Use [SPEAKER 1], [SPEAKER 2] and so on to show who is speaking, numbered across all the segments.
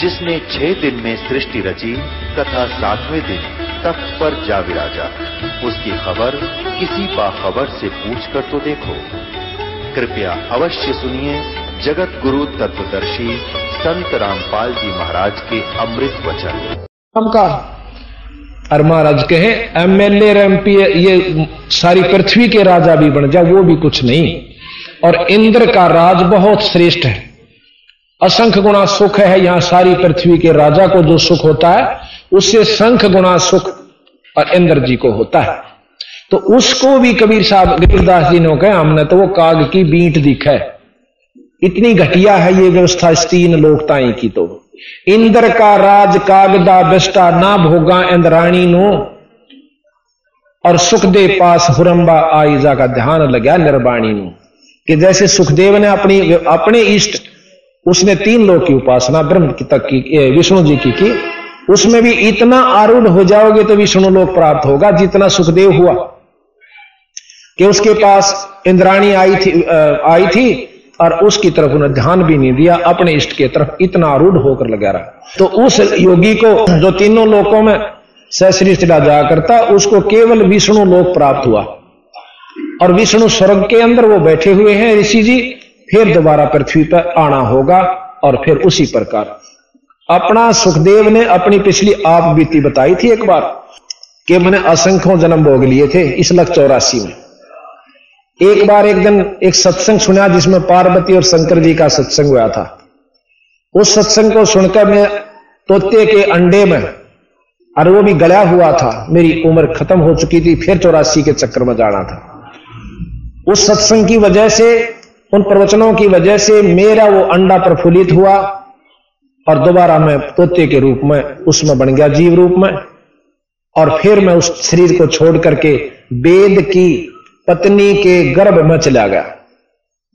[SPEAKER 1] जिसने छह दिन में सृष्टि रची, तथा सातवें दिन तख्त पर जा विराजा। उसकी खबर किसी बाखबर से पूछ कर तो देखो। कृपया अवश्य सुनिए, जगत गुरु तत्वदर्शी संत रामपाल जी महाराज के अमृत वचन।
[SPEAKER 2] कहा और महाराज कहे एमएलए एमपी ये सारी पृथ्वी के राजा भी बन जाए वो भी कुछ नहीं। और इंद्र का राज बहुत श्रेष्ठ है। असंख्य गुणा सुख है यहाँ सारी पृथ्वी के राजा को जो सुख होता है, उससे संख गुणा सुख और इंद्र जी को होता है। तो उसको भी कबीर साहब गिरदास जी ने कहा, हमने तो वो काग की बीट दिखा है। इतनी घटिया है ये व्यवस्था तीन लोकताएँ की तो। इंद्र का राज कागदा बेस्टा ना भोगा इंद्राणी नो। और सुखदेव पास हुरंबा आईजा का ध्यान लगा निर्वाणी नो। कि जैसे सुखदेव ने अपनी, अपने इष्ट उसने तीन लोग की उपासना, ब्रह्म की तक की विष्णु जी की की, उसमें भी इतना आरूढ़ हो जाओगे तो विष्णु लोक प्राप्त होगा, जितना सुखदेव हुआ। कि उसके पास इंद्राणी आई थी आई थी, और उसकी तरफ़ उन्हें ध्यान भी नहीं दिया, अपने इष्ट की तरफ़ इतना आरूढ़ होकर लगा रहा। तो उस योगी को, जो तीनों लोकों में सश्रेष्ठ जा करता उसको केवल विष्णु लोक प्राप्त हुआ। और विष्णु स्वर्ग के अंदर वो बैठे हुए हैं, ऋषि जी फिर दोबारा पृथ्वी पर आना होगा और फिर उसी प्रकार। अपना सुखदेव ने अपनी पिछली आप बीती बताई थी एक बार कि मैंने असंख्यों जन्म भोग लिए थे इस लख चौरासी में। एक बार एक दिन एक सत्संग सुना जिसमें पार्वती और शंकर जी का सत्संग हुआ था। उस सत्संग को सुनकर मैं तोते के अंडे में और वो भी गला हुआ था। मेरी उम्र खत्म हो चुकी थी, फिर चौरासी के चक्कर में जाना था। उस सत्संग की वजह से उन प्रवचनों की वजह से मेरा वो अंडा प्रफुल्लित हुआ और दोबारा मैं तोते के रूप में, उसमें बन गया जीव रूप में। और फिर मैं उस शरीर को छोड़ करके वेद की पत्नी के गर्भ में चला गया।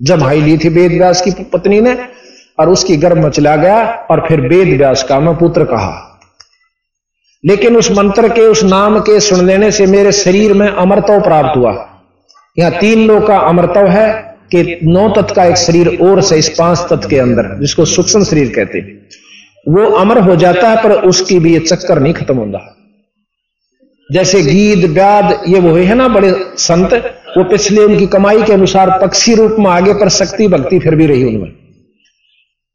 [SPEAKER 2] जब हाई ली थी वेद व्यास की पत्नी ने और उसकी गर्भ में चला गया और फिर वेद व्यास का मैं पुत्र कहा। लेकिन उस मंत्र के, उस नाम के सुन लेने से मेरे शरीर में अमरतव प्राप्त हुआ। यहाँ तीन लोग का अमरतव है कि नौ तत्व का एक शरीर और से इस पाँच तत्व के अंदर, जिसको सूक्ष्म शरीर कहते हैं, वो अमर हो जाता है, पर उसकी भी ये चक्कर नहीं खत्म होता। जैसे गीत व्याद ये वो है ना बड़े संत, वो पिछले उनकी कमाई के अनुसार पक्षी रूप में आगे पर शक्ति भक्ति फिर भी रही उनमें।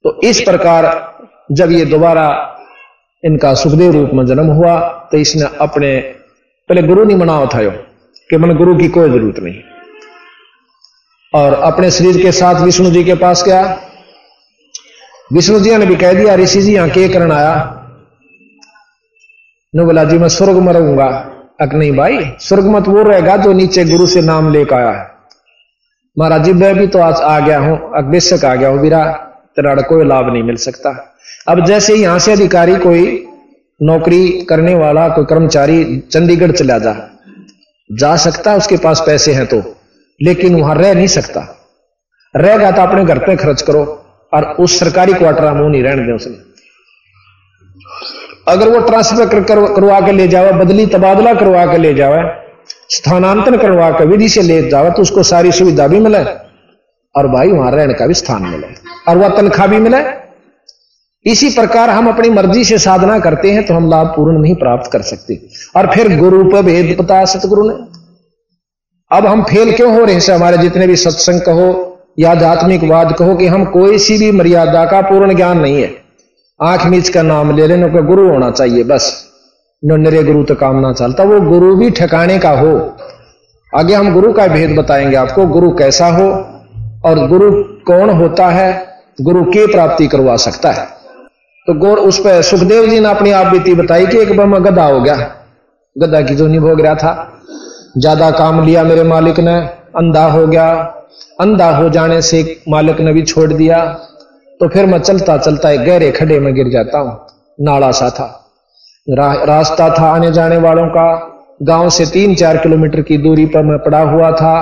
[SPEAKER 2] तो इस प्रकार जब ये दोबारा इनका सुखदेव रूप में जन्म हुआ तो इसने अपने, पहले गुरु नहीं मना था यो, कि मन गुरु की कोई ज़रूरत नहीं। और अपने शरीर के साथ विष्णु जी के पास गया। विष्णु जी ने भी कह दिया, ऋषि जी, यहाँ के करण आया। नो बोला, जी, मैं स्वर्ग में रहूँगा। अक, नहीं भाई, स्वर्ग मत वो रहेगा जो नीचे गुरु से नाम लेकर आया है। महाराज जी, मैं भी तो आज आ गया हूँ अग्निशक आ गया हूँ। बीरा तेरा कोई लाभ नहीं मिल सकता। अब जैसे यहाँ से अधिकारी कोई नौकरी करने वाला, कोई कर्मचारी चंडीगढ़ चला जा जा सकता है उसके पास पैसे हैं तो। लेकिन वहाँ रह नहीं सकता। रहेगा तो अपने घर पे खर्च करो और उस सरकारी क्वार्टर में नहीं रहने दें उसने। अगर वो ट्रांसफ़र कर, कर, करवा के ले जावे बदली तबादला करवा के ले जावे स्थानांतरण करवा के विधि से ले जावे तो उसको सारी सुविधा भी मिले और भाई वहाँ रहने का भी स्थान मिले और वह तनख्वाह भी मिले। इसी प्रकार हम अपनी मर्ज़ी से साधना करते हैं तो हम लाभ पूर्ण नहीं प्राप्त कर सकते। और फिर गुरु पर भेद बताया सतगुरु ने। अब हम फेल क्यों हो रहे हैं? हमारे जितने भी सत्संग कहो या आध्यात्मिक वाद कहो कि हम कोई सी भी मर्यादा का पूर्ण ज्ञान नहीं है। आँख मीच का नाम ले लेने का गुरु होना चाहिए, बस। नरे गुरु तो काम ना चलता। वो गुरु भी ठिकाने का हो। आगे हम गुरु का भेद बताएँगे आपको। गुरु कैसा हो और गुरु कौन होता है? गुरु के प्राप्ति करवा सकता है। तो गौर, उस पर सुखदेव जी ने अपनी आप बीती बताई कि एक बार मैं गदा हो गया। गदा की जो नहीं भोग रहा था। ज़्यादा काम लिया मेरे मालिक ने अंधा हो गया। अंधा हो जाने से मालिक ने भी छोड़ दिया। तो फिर मैं चलता चलता एक गहरे खड्डे में गिर जाता हूँ। नाला सा था। रा, रास्ता था आने जाने वालों का। गाँव से तीन चार किलोमीटर की दूरी पर मैं पड़ा हुआ था।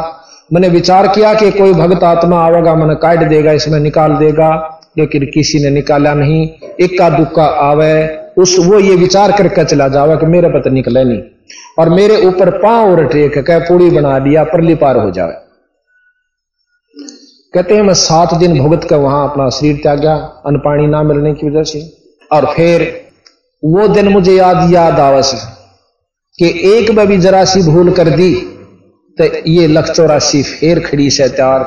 [SPEAKER 2] मैंने विचार किया कि कोई भगत आत्मा आवेगा मैंने काट देगा इसमें निकाल देगा। लेकिन किसी ने निकाला नहीं। इक्का दुक्का आवे। उस वो ये विचार करके चला जावे कि मेरे पता निकले नहीं। और मेरे ऊपर पाँव और टेक कह, पूड़ी बना दिया, परली पार हो जाए कहते हैं, मैं सात दिन भुगत कर वहाँ अपना शरीर त्यागा अन्न पानी ना मिलने की वजह से। और फिर वो दिन मुझे याद याद आवस कि एक भी जरा सी भूल कर दी तो ये लख चौरासी फेर खड़ी से त्यार।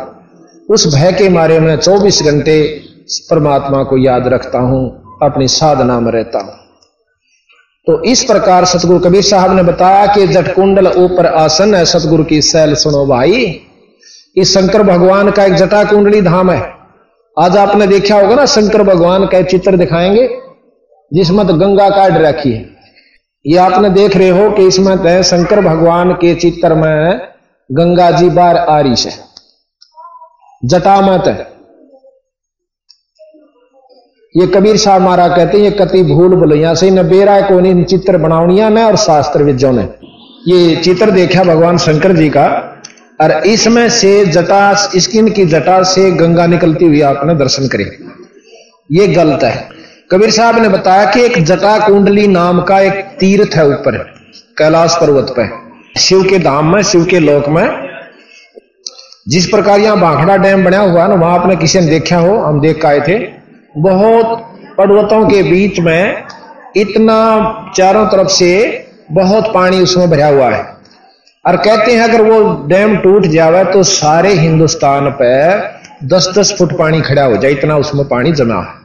[SPEAKER 2] उस भय के मारे में 24 घंटे परमात्मा को याद रखता हूँ, अपनी साधना में रहता हूँ। तो इस प्रकार सतगुरु कबीर साहब ने बताया कि जटकुंडल ऊपर आसन है। सतगुरु की सैल सुनो भाई। इस शंकर भगवान का एक जटा कुंडली धाम है। आज आपने देखा होगा ना, शंकर भगवान का चित्र दिखाएँगे, जिसमें तो गंगा काट रखी है। ये आपने देख रहे हो कि इसमें तो शंकर भगवान के चित्र में गंगा जी बार आरिश है। जटामत है। ये कबीर साहब महाराज कहते हैं, ये कति भूल बोलिया से न बेरा को नहीं चित्र बनावनिया ने और शास्त्र विद्यों ने। ये चित्र देखा भगवान शंकर जी का, और इसमें से जटा स्किन की जटा से गंगा निकलती हुई आपने दर्शन करे। ये गलत है। कबीर साहब ने बताया कि एक जटा कुंडली नाम का एक तीर्थ है ऊपर, कैलाश पर्वत पर शिव के धाम में, शिव के लोक में। जिस प्रकार यहाँ बांखड़ा डैम बना हुआ ना, वहाँ आपने किसी ने देखा हो, हम देख आए थे। बहुत पर्वतों के बीच में इतना चारों तरफ़ से बहुत पानी उसमें भरा हुआ है। और कहते हैं, अगर वो डैम टूट जावे तो सारे हिंदुस्तान पे दस दस फुट पानी खड़ा हो जाए, इतना उसमें पानी जमा है।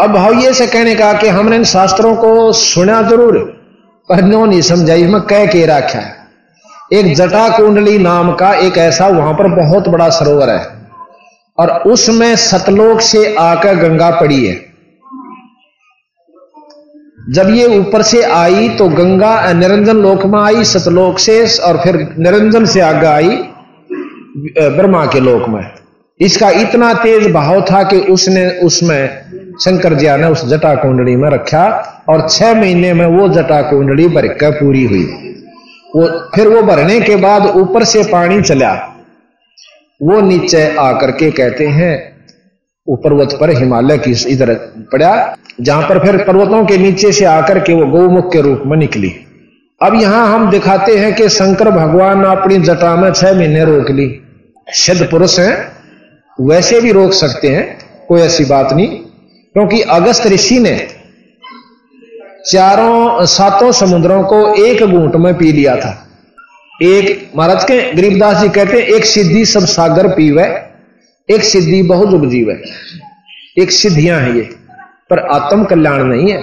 [SPEAKER 2] अब भाइये से कहने का कि हमने इन शास्त्रों को सुना ज़रूर, पर नो नहीं समझा इसमें कह के रखा है। एक जटा कुंडली नाम का एक ऐसा वहाँ पर बहुत बड़ा सरोवर है। और उसमें सतलोक से आकर गंगा पड़ी है। जब ये ऊपर से आई तो गंगा निरंजन लोक में आई, सतलोक से, और फिर निरंजन से आगे आई ब्रह्मा के लोक में। इसका इतना तेज भाव था कि उसने उसमें शंकर जी ने उस जटा कुंडली में रखा, और छह महीने में वो जटा कुंडली भरकर पूरी हुई। वो, फिर वो भरने के बाद ऊपर से पानी चला। वो नीचे आकर के कहते हैं पर्वत पर हिमालय की इधर पड़ा, जहाँ पर फिर पर्वतों के नीचे से आकर के वो गौमुख के रूप में निकली। अब यहाँ हम दिखाते हैं कि शंकर भगवान अपनी जटा में छह महीने रोक ली। सिद्ध पुरुष हैं, वैसे भी रोक सकते हैं, कोई ऐसी बात नहीं, क्योंकि अगस्त ऋषि ने चारों सातों समुद्रों को एक घूंट में पी लिया था। एक महाराज के गरीबदास जी कहते हैं, एक सिद्धि सब सागर पीवे, एक सिद्धि बहुजुग जीव है एक सिद्धियाँ हैं ये, पर आत्म कल्याण नहीं है।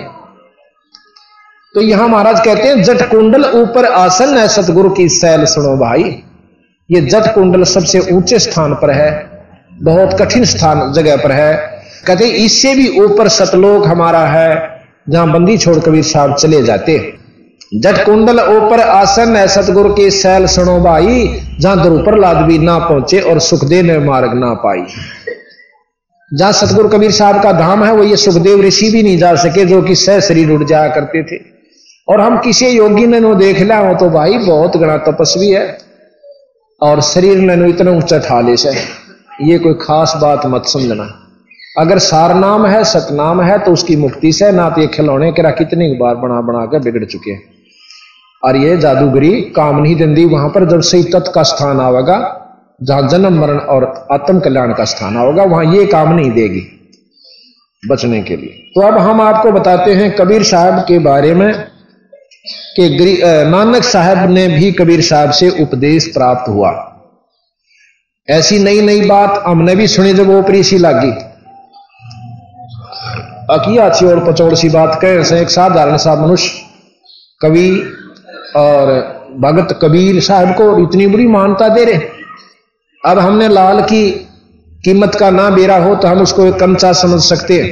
[SPEAKER 2] तो यहाँ महाराज कहते हैं, जट कुंडल ऊपर आसन है, सतगुरु की सैल सुनो भाई। ये जट कुंडल सबसे ऊँचे स्थान पर है, बहुत कठिन स्थान जगह पर है। कहते इससे भी ऊपर सतलोक हमारा है, जहाँ बंदी छोड़ कबीर साहब चले जाते जट कुंडल ऊपर आसन है, सतगुरु के सैल सुनो भाई, जहाँ द्रुपर लाद भी ना पहुँचे और सुखदेव ने मार्ग ना पाई। जहाँ सतगुरु कबीर साहब का धाम है वो ये सुखदेव ऋषि भी नहीं जा सके, जो कि सह शरीर उड़ जाया करते थे। और हम किसी योगी ने देख लिया हो तो भाई बहुत गणा तपस्वी है, और शरीर ने इतना ऊँचा ठा ले से। ये कोई खास बात मत समझना। अगर सार नाम है सतनाम है तो उसकी मुक्ति से ना तो ये खिलौने करा कितनी बार बना बना कर बिगड़ चुके हैं। और ये जादूगरी काम नहीं दिंदी। वहाँ पर जब सही तत्व का स्थान आवेगा जहाँ जन्म, मरण और आत्म कल्याण का स्थान आवेगा वहाँ ये काम नहीं देगी बचने के लिए। तो अब हम आपको बताते हैं कबीर साहब के बारे में कि नानक साहब ने भी कबीर साहब से उपदेश प्राप्त हुआ। ऐसी नई नई बात हमने भी सुनी जब ऊपरी सी लागी। अकिया अच्छी और पचौड़ सी बात कह एक साधारण सा मनुष्य कवि और भगत कबीर साहब को इतनी बुरी मान्यता दे रहे अब हमने लाल की कीमत का ना बेरा हो तो हम उसको एक कमचा समझ सकते हैं,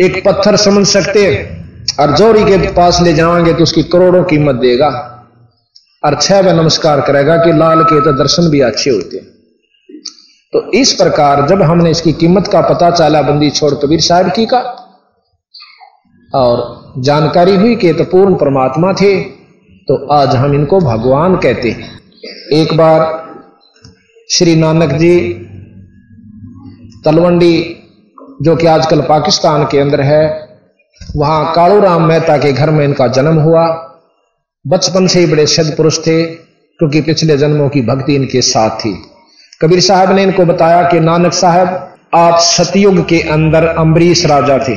[SPEAKER 2] एक पत्थर समझ सकते हैं और जोरी के पास ले जाएँगे तो उसकी करोड़ों कीमत देगा। और छह में नमस्कार करेगा कि लाल के तो दर्शन भी अच्छे होते हैं। तो इस प्रकार जब हमने इसकी कीमत का पता चला बंदी छोड़ कबीर साहब की का, और जानकारी हुई कि तो पूर्ण परमात्मा थे तो आज हम इनको भगवान कहते हैं। एक बार श्री नानक जी तलवंडी, जो कि आजकल पाकिस्तान के अंदर है, वहाँ कालूराम मेहता के घर में इनका जन्म हुआ। बचपन से ही बड़े सद पुरुष थे, क्योंकि पिछले जन्मों की भक्ति इनके साथ थी। कबीर साहब ने इनको बताया कि, नानक साहब, आप सतयुग के अंदर अम्बरीश राजा थे।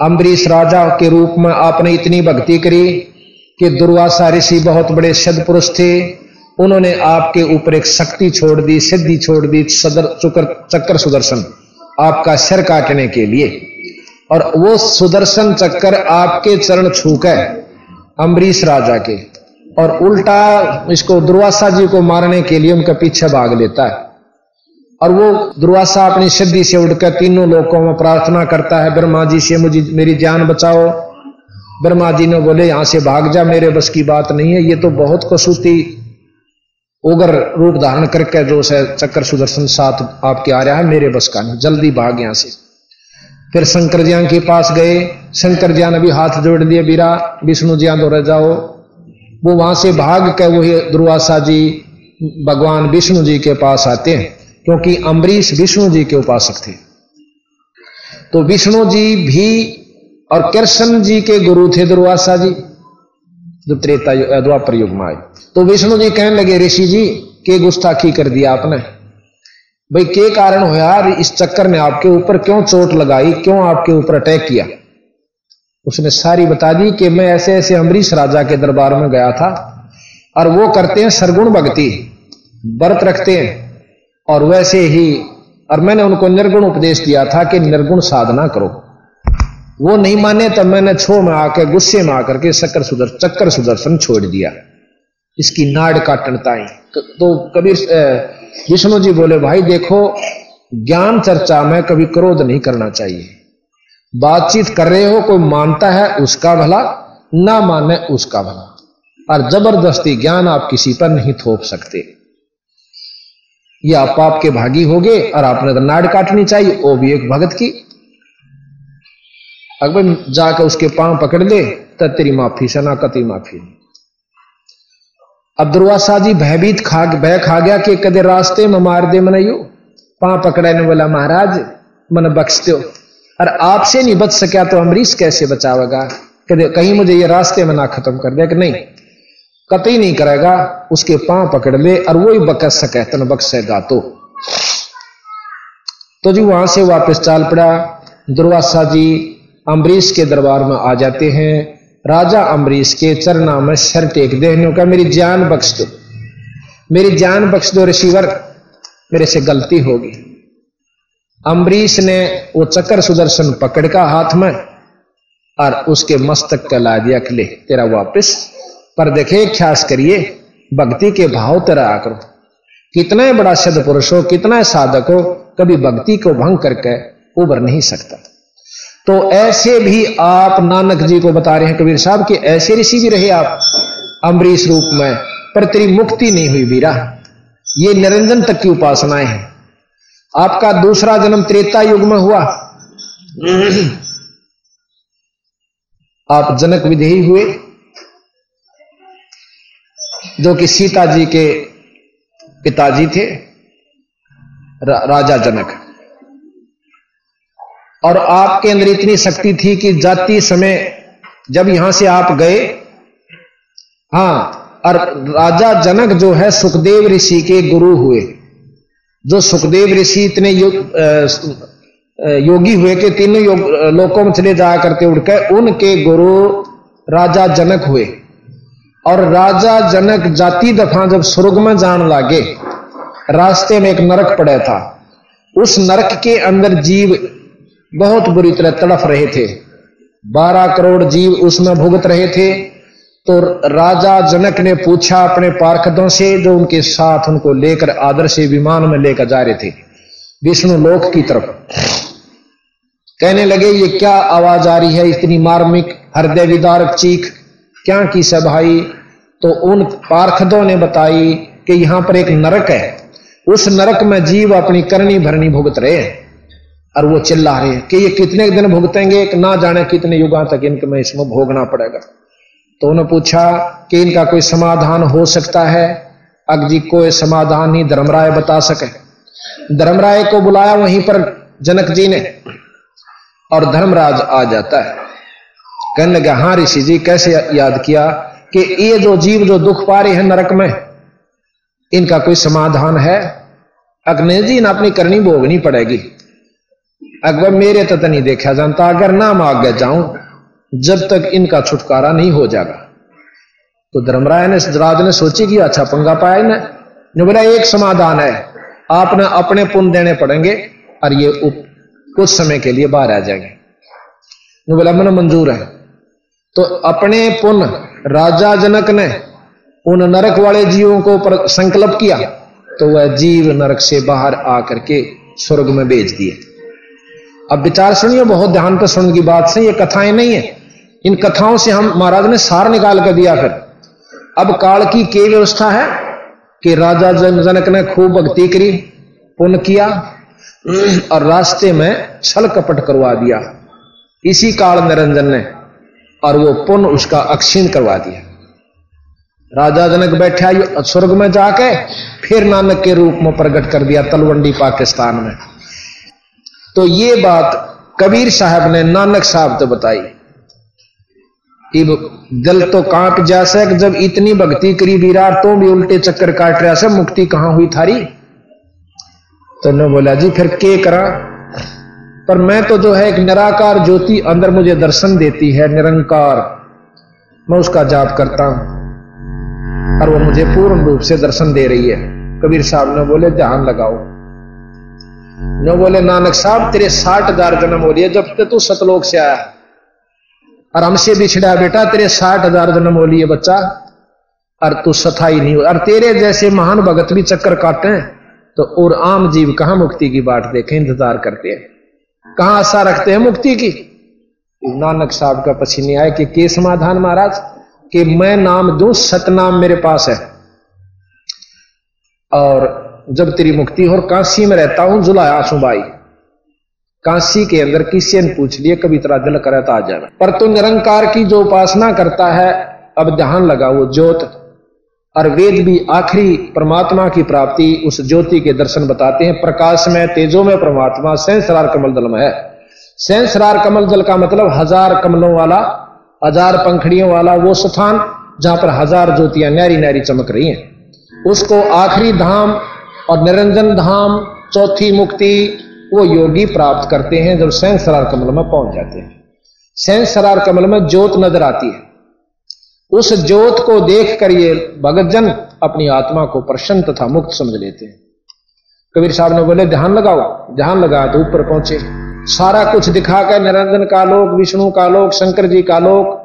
[SPEAKER 2] अम्बरीश राजा के रूप में आपने इतनी भक्ति करी कि दुर्वासा ऋषि बहुत बड़े सद पुरुष थे। उन्होंने आपके ऊपर एक शक्ति छोड़ दी, सिद्धि छोड़ दी, सदर चुकर चक्कर सुदर्शन, आपका सिर काटने के लिए। और वो सुदर्शन चक्कर आपके चरण छूकर अम्बरीश राजा के। और उल्टा इसको दुर्वासा जी को मारने के लिए उनका पीछे भाग लेता है। और वो दुर्वासा अपनी सिद्धि से उठकर तीनों लोगों में प्रार्थना करता है, ब्रह्मा जी से मुझे मेरी जान बचाओ। ब्रह्मा जी ने बोले, यहाँ से भाग जा, मेरे बस की बात नहीं है। ये तो बहुत कसूती उगर रूप धारण करके जो है चक्कर सुदर्शन साथ आपके आ रहा है, मेरे बस का नहीं। जल्दी भाग यहाँ से। फिर शंकर ज्ञान के पास गए। शंकर ज्ञान अभी हाथ जोड़ दिए बीरा विष्णु ज्ञान दौड़ जाओ। वो वहाँ से भाग कर वही दुर्वासा जी, भगवान विष्णु जी के पास आते हैं, क्योंकि अम्बरीश विष्णु जी के उपासक थे। तो विष्णु जी भी और कृष्ण जी के गुरु थे दुर्वासा जी, जो त्रेता द्वापर युग में आए। तो विष्णु जी कहने लगे, ऋषि जी, के गुस्ताखी कर दिया आपने? भाई, के कारण हो यार इस चक्कर ने आपके ऊपर क्यों चोट लगाई? क्यों आपके ऊपर अटैक किया? उसने सारी बता दी कि मैं ऐसे ऐसे अमरीश राजा के दरबार में गया था, और वो करते हैं सरगुण भक्ति, व्रत रखते हैं, और वैसे ही, और मैंने उनको निर्गुण उपदेश दिया था कि निर्गुण साधना करो। वो नहीं माने तब मैंने छो में आकर, गुस्से में आकर के चक्कर सुदर्शन चक्कर सुदर्शन छोड़ दिया। इसकी नाड़ काटनताई तो कबीर विष्णु जी बोले, भाई देखो, ज्ञान चर्चा में कभी क्रोध नहीं करना चाहिए। बातचीत कर रहे हो, कोई मानता है उसका भला, ना माने उसका भला। और ज़बरदस्ती ज्ञान आप किसी पर नहीं थोप सकते। ये आप पाप के भागी हो गए और आपने तो नाड़ काटनी चाहिए, वो भी एक भगत की। अगर जाकर उसके पाँव पकड़ ले तो तेरी माफ़ी, सना कति माफ़ी। अब दुर्वासा जी भयभीत खा, भय खा गया कि कदे रास्ते में मार दे मन यू। पा पकड़ने वाला महाराज, मन बख्श दो और आपसे नहीं बच सका तो अमरीश कैसे बचावेगा? कदे कहीं मुझे ये रास्ते में ना खत्म कर दे कि नहीं? कतई नहीं करेगा, उसके पाँव पकड़ ले, और वो ही बकस सके, तन बख्शेगा तो। तो जी वहाँ से वापस चाल पड़ा। दुर्वासा जी अम्बरीश के दरबार में आ जाते हैं। राजा अम्बरीश के चरणा में सर टेक देने का मेरी जान बख्श दो। मेरी जान बख्श दो रिसीवर मेरे से गलती होगी। अम्बरीश ने वो चक्कर सुदर्शन पकड़ का हाथ में और उसके मस्तक का ला दिया ले। तेरा वापिस पर देखे ख्यास करिए। भक्ति के भाव तेरा आ करो कितना बड़ा सद पुरुष हो, कितना साधक हो, कभी भक्ति को भंग करके उबर नहीं सकता। तो ऐसे भी आप नानक जी को बता रहे हैं कबीर साहब कि ऐसे ऋषि भी रहे आप अम्बरीश रूप में पर तेरी मुक्ति नहीं हुई बीरा ये निरंजन तक की उपासनाएँ हैं। आपका दूसरा जन्म त्रेता युग में हुआ। आप जनक विधेयी हुए जो कि सीता जी के पिताजी थे रा, राजा जनक। और आपके अंदर इतनी शक्ति थी कि जाति समय जब यहाँ से आप गए हाँ और राजा जनक जो है सुखदेव ऋषि के गुरु हुए। जो सुखदेव ऋषि इतने यो, योगी हुए कि तीनों योग, लोकों में चले जाया करते उड़कर उनके गुरु राजा जनक हुए। और राजा जनक जाति दफ़ा जब स्वर्ग में जान लागे रास्ते में एक नरक पड़ा था। उस नरक के अंदर जीव बहुत बुरी तरह तड़फ रहे थे। बारह करोड़ जीव उसमें भुगत रहे थे। तो राजा जनक ने पूछा अपने पार्षदों से, जो उनके साथ उनको लेकर आदर से विमान में लेकर जा रहे थे, विष्णु लोक की तरफ़। कहने लगे, ये क्या आवाज़ आ रही है? इतनी मार्मिक, हृदय विदारक चीख। क्या की सभाई तो उन पार्षदों ने बताई कि यहाँ पर एक नरक है। उस नरक में जीव अपनी करनी भरनी भुगत रहे हैं। और वो चिल्ला रहे हैं कि ये कितने दिन भुगतेंगे, एक ना जाने कितने युगा तक इनके में इसमें भोगना पड़ेगा। तो उन्होंने पूछा कि इनका कोई समाधान हो सकता है? अग जी, कोई समाधान नहीं, धर्मराय बता सके। धर्मराय को बुलाया, वहीं पर जनक जी ने, और धर्मराज आ जाता है। कहने लगा हाँ ऋषि जी, कैसे याद किया कि ये जो जीव, जो दुख पा रहे हैं नरक में, इनका कोई समाधान है? अग्नि जी ने अपनी करनी भोगनी पड़ेगी। अकबर मेरे तो नहीं देखा जानता अगर ना मांग जाऊँ जब तक इनका छुटकारा नहीं हो जाएगा। तो धर्मराय ने राज ने सोची कि अच्छा पंगा पाया इन्हें। बोला एक समाधान है। आपने अपने पुण्य देने पड़ेंगे और ये उप, कुछ समय के लिए बाहर आ जाएँगे। ने बोला मैंने मंजूर है। तो अपने पुण्य राजा जनक ने उन नरक वाले जीवों को संकल्प किया तो वह जीव नरक से बाहर आकर के स्वर्ग में भेज दिए। अब विचार सुनिए, बहुत ध्यान पर सुन की बात से ये कथाएँ नहीं है। इन कथाओं से हम महाराज ने सार निकाल कर दिया फिर। अब काल की के व्यवस्था है कि राजा जन जनक ने खूब भक्ति करी, पुण्य किया, और रास्ते में छल कपट करवा दिया। इसी काल निरंजन ने, और वो पुण्य उसका अक्षीण करवा दिया। राजा जनक बैठा स्वर्ग में जाके फिर नानक के रूप में प्रकट कर दिया तलवंडी पाकिस्तान में। तो ये बात कबीर साहब ने नानक साहब तो बताई दिल तो काँप जैसे, जब इतनी भक्ति करी विराट तो भी उल्टे चक्कर काट रहा से, मुक्ति कहाँ हुई थारी? तो ने बोला, जी, फिर के करा? पर मैं तो जो है, एक निराकार ज्योति अंदर मुझे दर्शन देती है, निरंकार। मैं उसका जाप करता हूँ। और वो मुझे पूर्ण रूप से दर्शन दे रही है। कबीर साहब ने बोले, ध्यान लगाओ। न बोले, नानक साहब, तेरे साठ हज़ार जन्म हो है, जब तू सतलोक से आया और हमसे बिछड़ा बेटा, तेरे साठ हज़ार जन्म हो लिए बच्चा। और तू सथाई नहीं हो और तेरे जैसे महान भगत भी चक्कर काटे हैं तो और आम जीव कहाँ मुक्ति की बात देखे, इंतज़ार करते हैं। कहाँ आशा रखते हैं मुक्ति की? नानक साहब का पसीने आए कि, के समाधान महाराज? कि मैं नाम दू, सतनाम मेरे पास है। और जब तेरी मुक्ति हो और काशी में रहता हूँ जुलाया सुबाई काशी के अंदर किसी ने पूछ लिया, कभी तेरा दिल करे तो आ जाना। पर तू निरंकार की जो उपासना करता है, अब ध्यान लगा वो ज्योत। और वेद भी आखिरी परमात्मा की प्राप्ति उस ज्योति के दर्शन बताते हैं। प्रकाश में, तेजो में परमात्मा सहसरार कमल दल में है। सहसरार कमल दल का मतलब हज़ार कमलों वाला, हज़ार पंखड़ियों वाला वो स्थान, जहाँ पर हज़ार ज्योतियाँ न्यारी न्यारी चमक रही हैं। उसको आखिरी धाम और निरंजन धाम चौथी मुक्ति वो योगी प्राप्त करते हैं जब सैन सरार कमल में पहुँच जाते हैं। सैन सरार कमल में ज्योत नज़र आती है। उस ज्योत को देख कर ये भगत जन अपनी आत्मा को प्रसन्न तथा मुक्त समझ लेते हैं। कबीर साहब ने बोले, ध्यान लगाओ, ध्यान लगा तो ऊपर पहुँचे। सारा कुछ दिखाकर निरंजन का लोक, विष्णु का लोक, शंकर जी का लोक,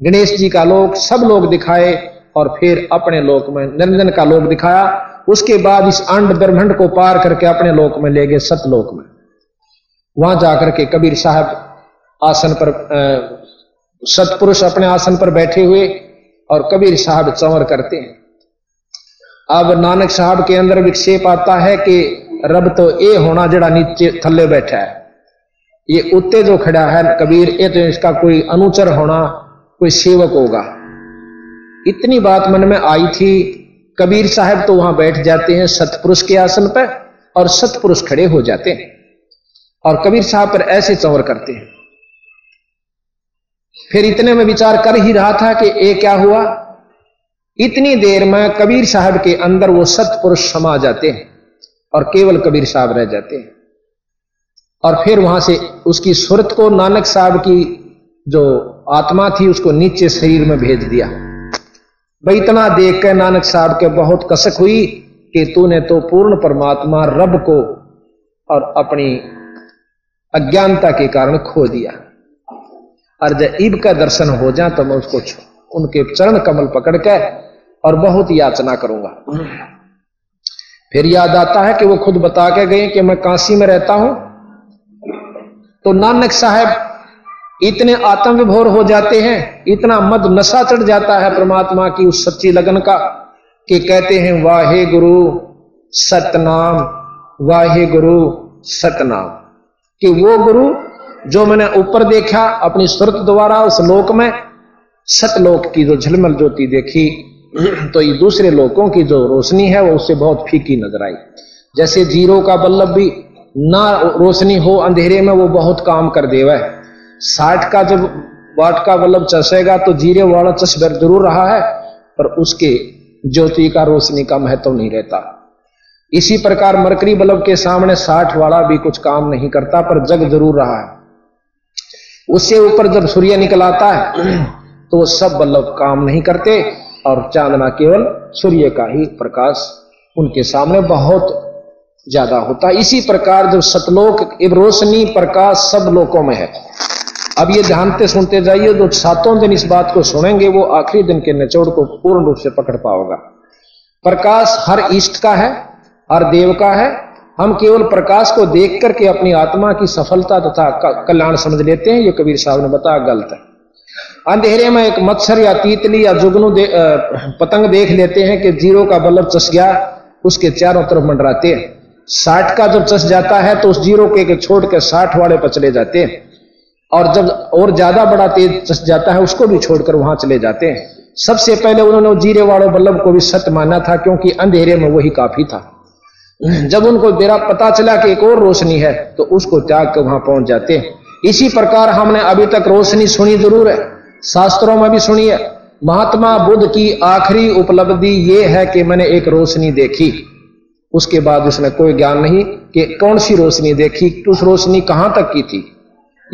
[SPEAKER 2] गणेश जी का लोक सब लोग दिखाए और फिर अपने लोक में निरंजन का लोक दिखाया। उसके बाद इस अंड ब्रह्मंड को पार करके अपने लोक में ले गए सतलोक में। वहाँ जाकर के कबीर साहब आसन पर सतपुरुष अपने आसन पर बैठे हुए और कबीर साहब चंवर करते हैं। अब नानक साहब के अंदर विक्षेप आता है कि रब तो ये होना जड़ा नीचे थल्ले बैठा है। ये उत्ते जो खड़ा है कबीर ये तो इसका कोई अनुचर होना, कोई सेवक होगा। इतनी बात मन में आई थी कबीर साहब तो वहाँ बैठ जाते हैं सतपुरुष के आसन पर और सतपुरुष खड़े हो जाते हैं और कबीर साहब पर ऐसे चंवर करते हैं। फिर इतने में विचार कर ही रहा था कि ये क्या हुआ? इतनी देर में कबीर साहब के अंदर वो सतपुरुष समा जाते हैं और केवल कबीर साहब रह जाते हैं। और फिर वहाँ से उसकी सुरत को नानक साहब की जो आत्मा थी, उसको नीचे शरीर में भेज दिया। भाई, इतना देख कर नानक साहब के बहुत कसक हुई कि तूने तो पूर्ण परमात्मा रब को और अपनी अज्ञानता के कारण खो दिया। और जब ईब का दर्शन हो जा तो मैं उसको उनके चरण कमल पकड़ के और बहुत याचना करूँगा। फिर याद आता है कि वो खुद बता के गए कि मैं काशी में रहता हूँ। तो नानक साहब इतने आत्म विभोर हो जाते हैं, इतना मद नशा चढ़ जाता है परमात्मा की उस सच्ची लगन का, कि कहते हैं, वाहे गुरु, सतनाम, वाहे गुरु, सतनाम। कि वो गुरु, जो मैंने ऊपर देखा, अपनी सुरत द्वारा उस लोक में, सतलोक की जो झलमल ज्योति देखी तो ये दूसरे लोकों की जो रोशनी है, वो उससे बहुत फीकी नज़र आई। जैसे ज़ीरो का बल्लभ भी ना रोशनी हो अंधेरे में, वो बहुत काम कर देवा। है साठ का जब वाट का बल्लभ चसेगा तो जीरे वाला चश्बर ज़रूर रहा है, पर उसके ज्योति का रोशनी का महत्व तो नहीं रहता। इसी प्रकार मरकरी बल्ब के सामने साठ वाला भी कुछ काम नहीं करता, पर जग ज़रूर रहा है। उससे ऊपर जब सूर्य निकल आता है तो वो सब बल्लभ काम नहीं करते, और चांदना केवल सूर्य का ही प्रकाश उनके सामने बहुत ज़्यादा होता। है इसी प्रकार जब सतलोक रोशनी प्रकाश सब लोकों में है। अब ये ध्यानते सुनते जाइए जो सातों दिन इस बात को सुनेंगे वो आखिरी दिन के निचोड़ को पूर्ण रूप से पकड़ पाओगा। प्रकाश हर इष्ट का है हर देव का है। हम केवल प्रकाश को देख करके अपनी आत्मा की सफलता तथा कल्याण समझ लेते हैं ये कबीर साहब ने बताया गलत है। अंधेरे में एक मच्छर या तीतली या जुगनू दे, पतंग देख लेते हैं कि ज़ीरो का बल्ब चस गया उसके चारों तरफ़ मंडराते हैं। साठ का जब चस जाता है तो उस ज़ीरो के छोड़ के साठ वाले पर चले जाते हैं। और जब और ज़्यादा बड़ा तेज जाता है, उसको भी छोड़कर वहाँ चले जाते हैं। सबसे पहले उन्होंने जीरे वाले बल्लभ को भी सत्य माना था, क्योंकि अंधेरे में वही काफ़ी था। जब उनको मेरा पता चला कि एक और रोशनी है तो उसको त्याग कर वहाँ पहुँच जाते हैं। इसी प्रकार हमने अभी तक रोशनी सुनी ज़रूर है। शास्त्रों में भी सुनी है, महात्मा बुद्ध की आखिरी उपलब्धि ये है कि मैंने एक रोशनी देखी। उसके बाद उसने कोई ज्ञान नहीं कि कौन सी रोशनी देखी, उस रोशनी कहाँ तक की थी।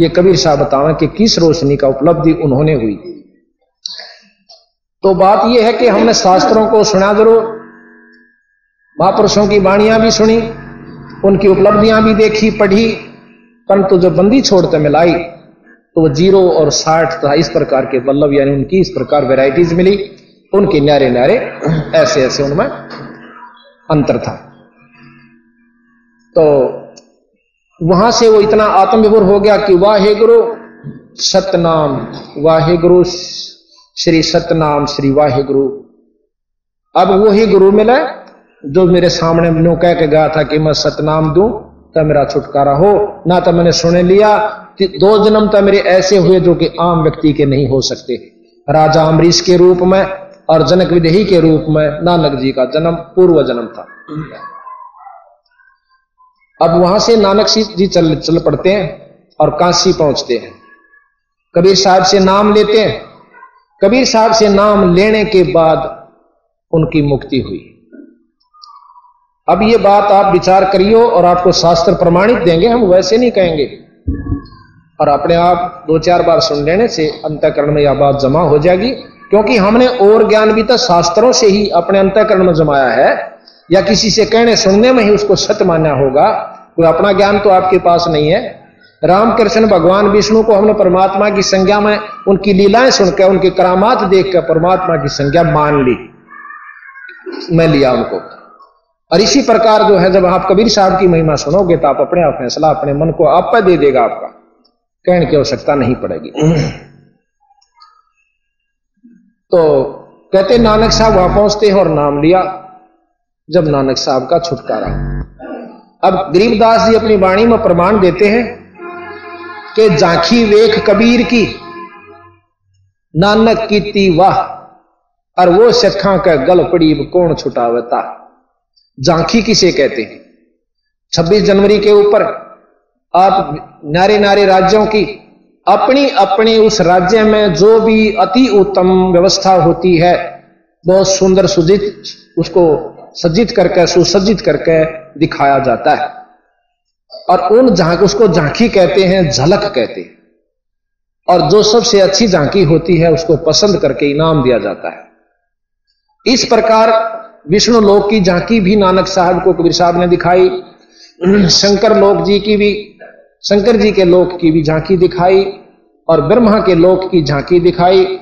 [SPEAKER 2] ये कबीर साहब बतावा कि किस रोशनी का उपलब्धि उन्होंने हुई तो बात यह है कि हमने शास्त्रों को सुना ज़रूर, महापुरुषों की वाणियाँ भी सुनी, उनकी उपलब्धियाँ भी देखी, पढ़ी, परंतु जो बंदी छोड़ते मिलाई तो ज़ीरो और साठ था इस प्रकार के बल्लभ यानी उनकी इस प्रकार वेराइटीज मिली, उनके न्यारे न्यारे ऐसे ऐसे उनमें अंतर था। तो वहाँ से वो इतना आत्मविभोर हो गया कि वाहे गुरु सतनाम वाहे गुरु श्री सतनाम, श्री वाहे गुरु अब वही गुरु मिला, जो मेरे सामने नो कह के गया था कि मैं सतनाम दू तो मेरा छुटकारा हो। ना तो मैंने सुने लिया कि दो जन्म तो मेरे ऐसे हुए जो कि आम व्यक्ति के नहीं हो सकते। राजा अमरीश के रूप में और जनक विदेही के रूप में, नानक जी का जन्म पूर्व जन्म था। अब वहाँ से नानक जी चल चल पड़ते हैं और काशी पहुँचते हैं। कबीर साहब से नाम लेते हैं। कबीर साहब से नाम लेने के बाद उनकी मुक्ति हुई। अब ये बात आप विचार करियो और आपको शास्त्र प्रमाणित देंगे, हम वैसे नहीं कहेंगे। और अपने आप दो चार बार सुन लेने से अंतकरण में यह बात जमा हो जाएगी, क्योंकि हमने और ज्ञान भी तो शास्त्रों से ही अपने अंतकरण में जमाया है, या किसी से कहने सुनने में ही उसको सत्य मानना होगा। कोई अपना ज्ञान तो आपके पास नहीं है। रामकृष्ण भगवान विष्णु को हमने परमात्मा की संज्ञा में उनकी लीलाएँ सुनकर, उनकी करामात देखकर परमात्मा की संज्ञा मान ली। मैं लिया उनको। और इसी प्रकार जो है, जब आप कबीर साहब की महिमा सुनोगे तो आप अपने आप फैसला अपने मन को आप पर दे देगा आपका। कहने की आवश्यकता नहीं पड़ेगी। तो कहते नानक साहब, वहाँ पहुँचते हैं और नाम लिया। जब नानक साहब का छुटकारा। अब गरीबदास जी अपनी वाणी में प्रमाण देते हैं कि झांकी वेख कबीर की, नानक की ती वाह, और वो सखा का गल पड़ी कौन छुटावता। झांकी किसे कहते हैं? 26 जनवरी के ऊपर आप नारे नारे राज्यों की, अपनी अपनी उस राज्य में जो भी अति उत्तम व्यवस्था होती है, बहुत सुंदर सुजित उसको सज्जित करके, सुसज्जित करके दिखाया जाता है। और उन झाँक, उसको झांकी कहते हैं, झलक कहते हैं। और जो सबसे अच्छी झांकी होती है, उसको पसंद करके इनाम दिया जाता है। इस प्रकार विष्णु लोक की झांकी भी नानक साहब को कबीर साहब ने दिखाई। शंकर लोक जी की भी, शंकर जी के लोक की भी झांकी दिखाई और ब्रह्मा के लोक की झांकी दिखाई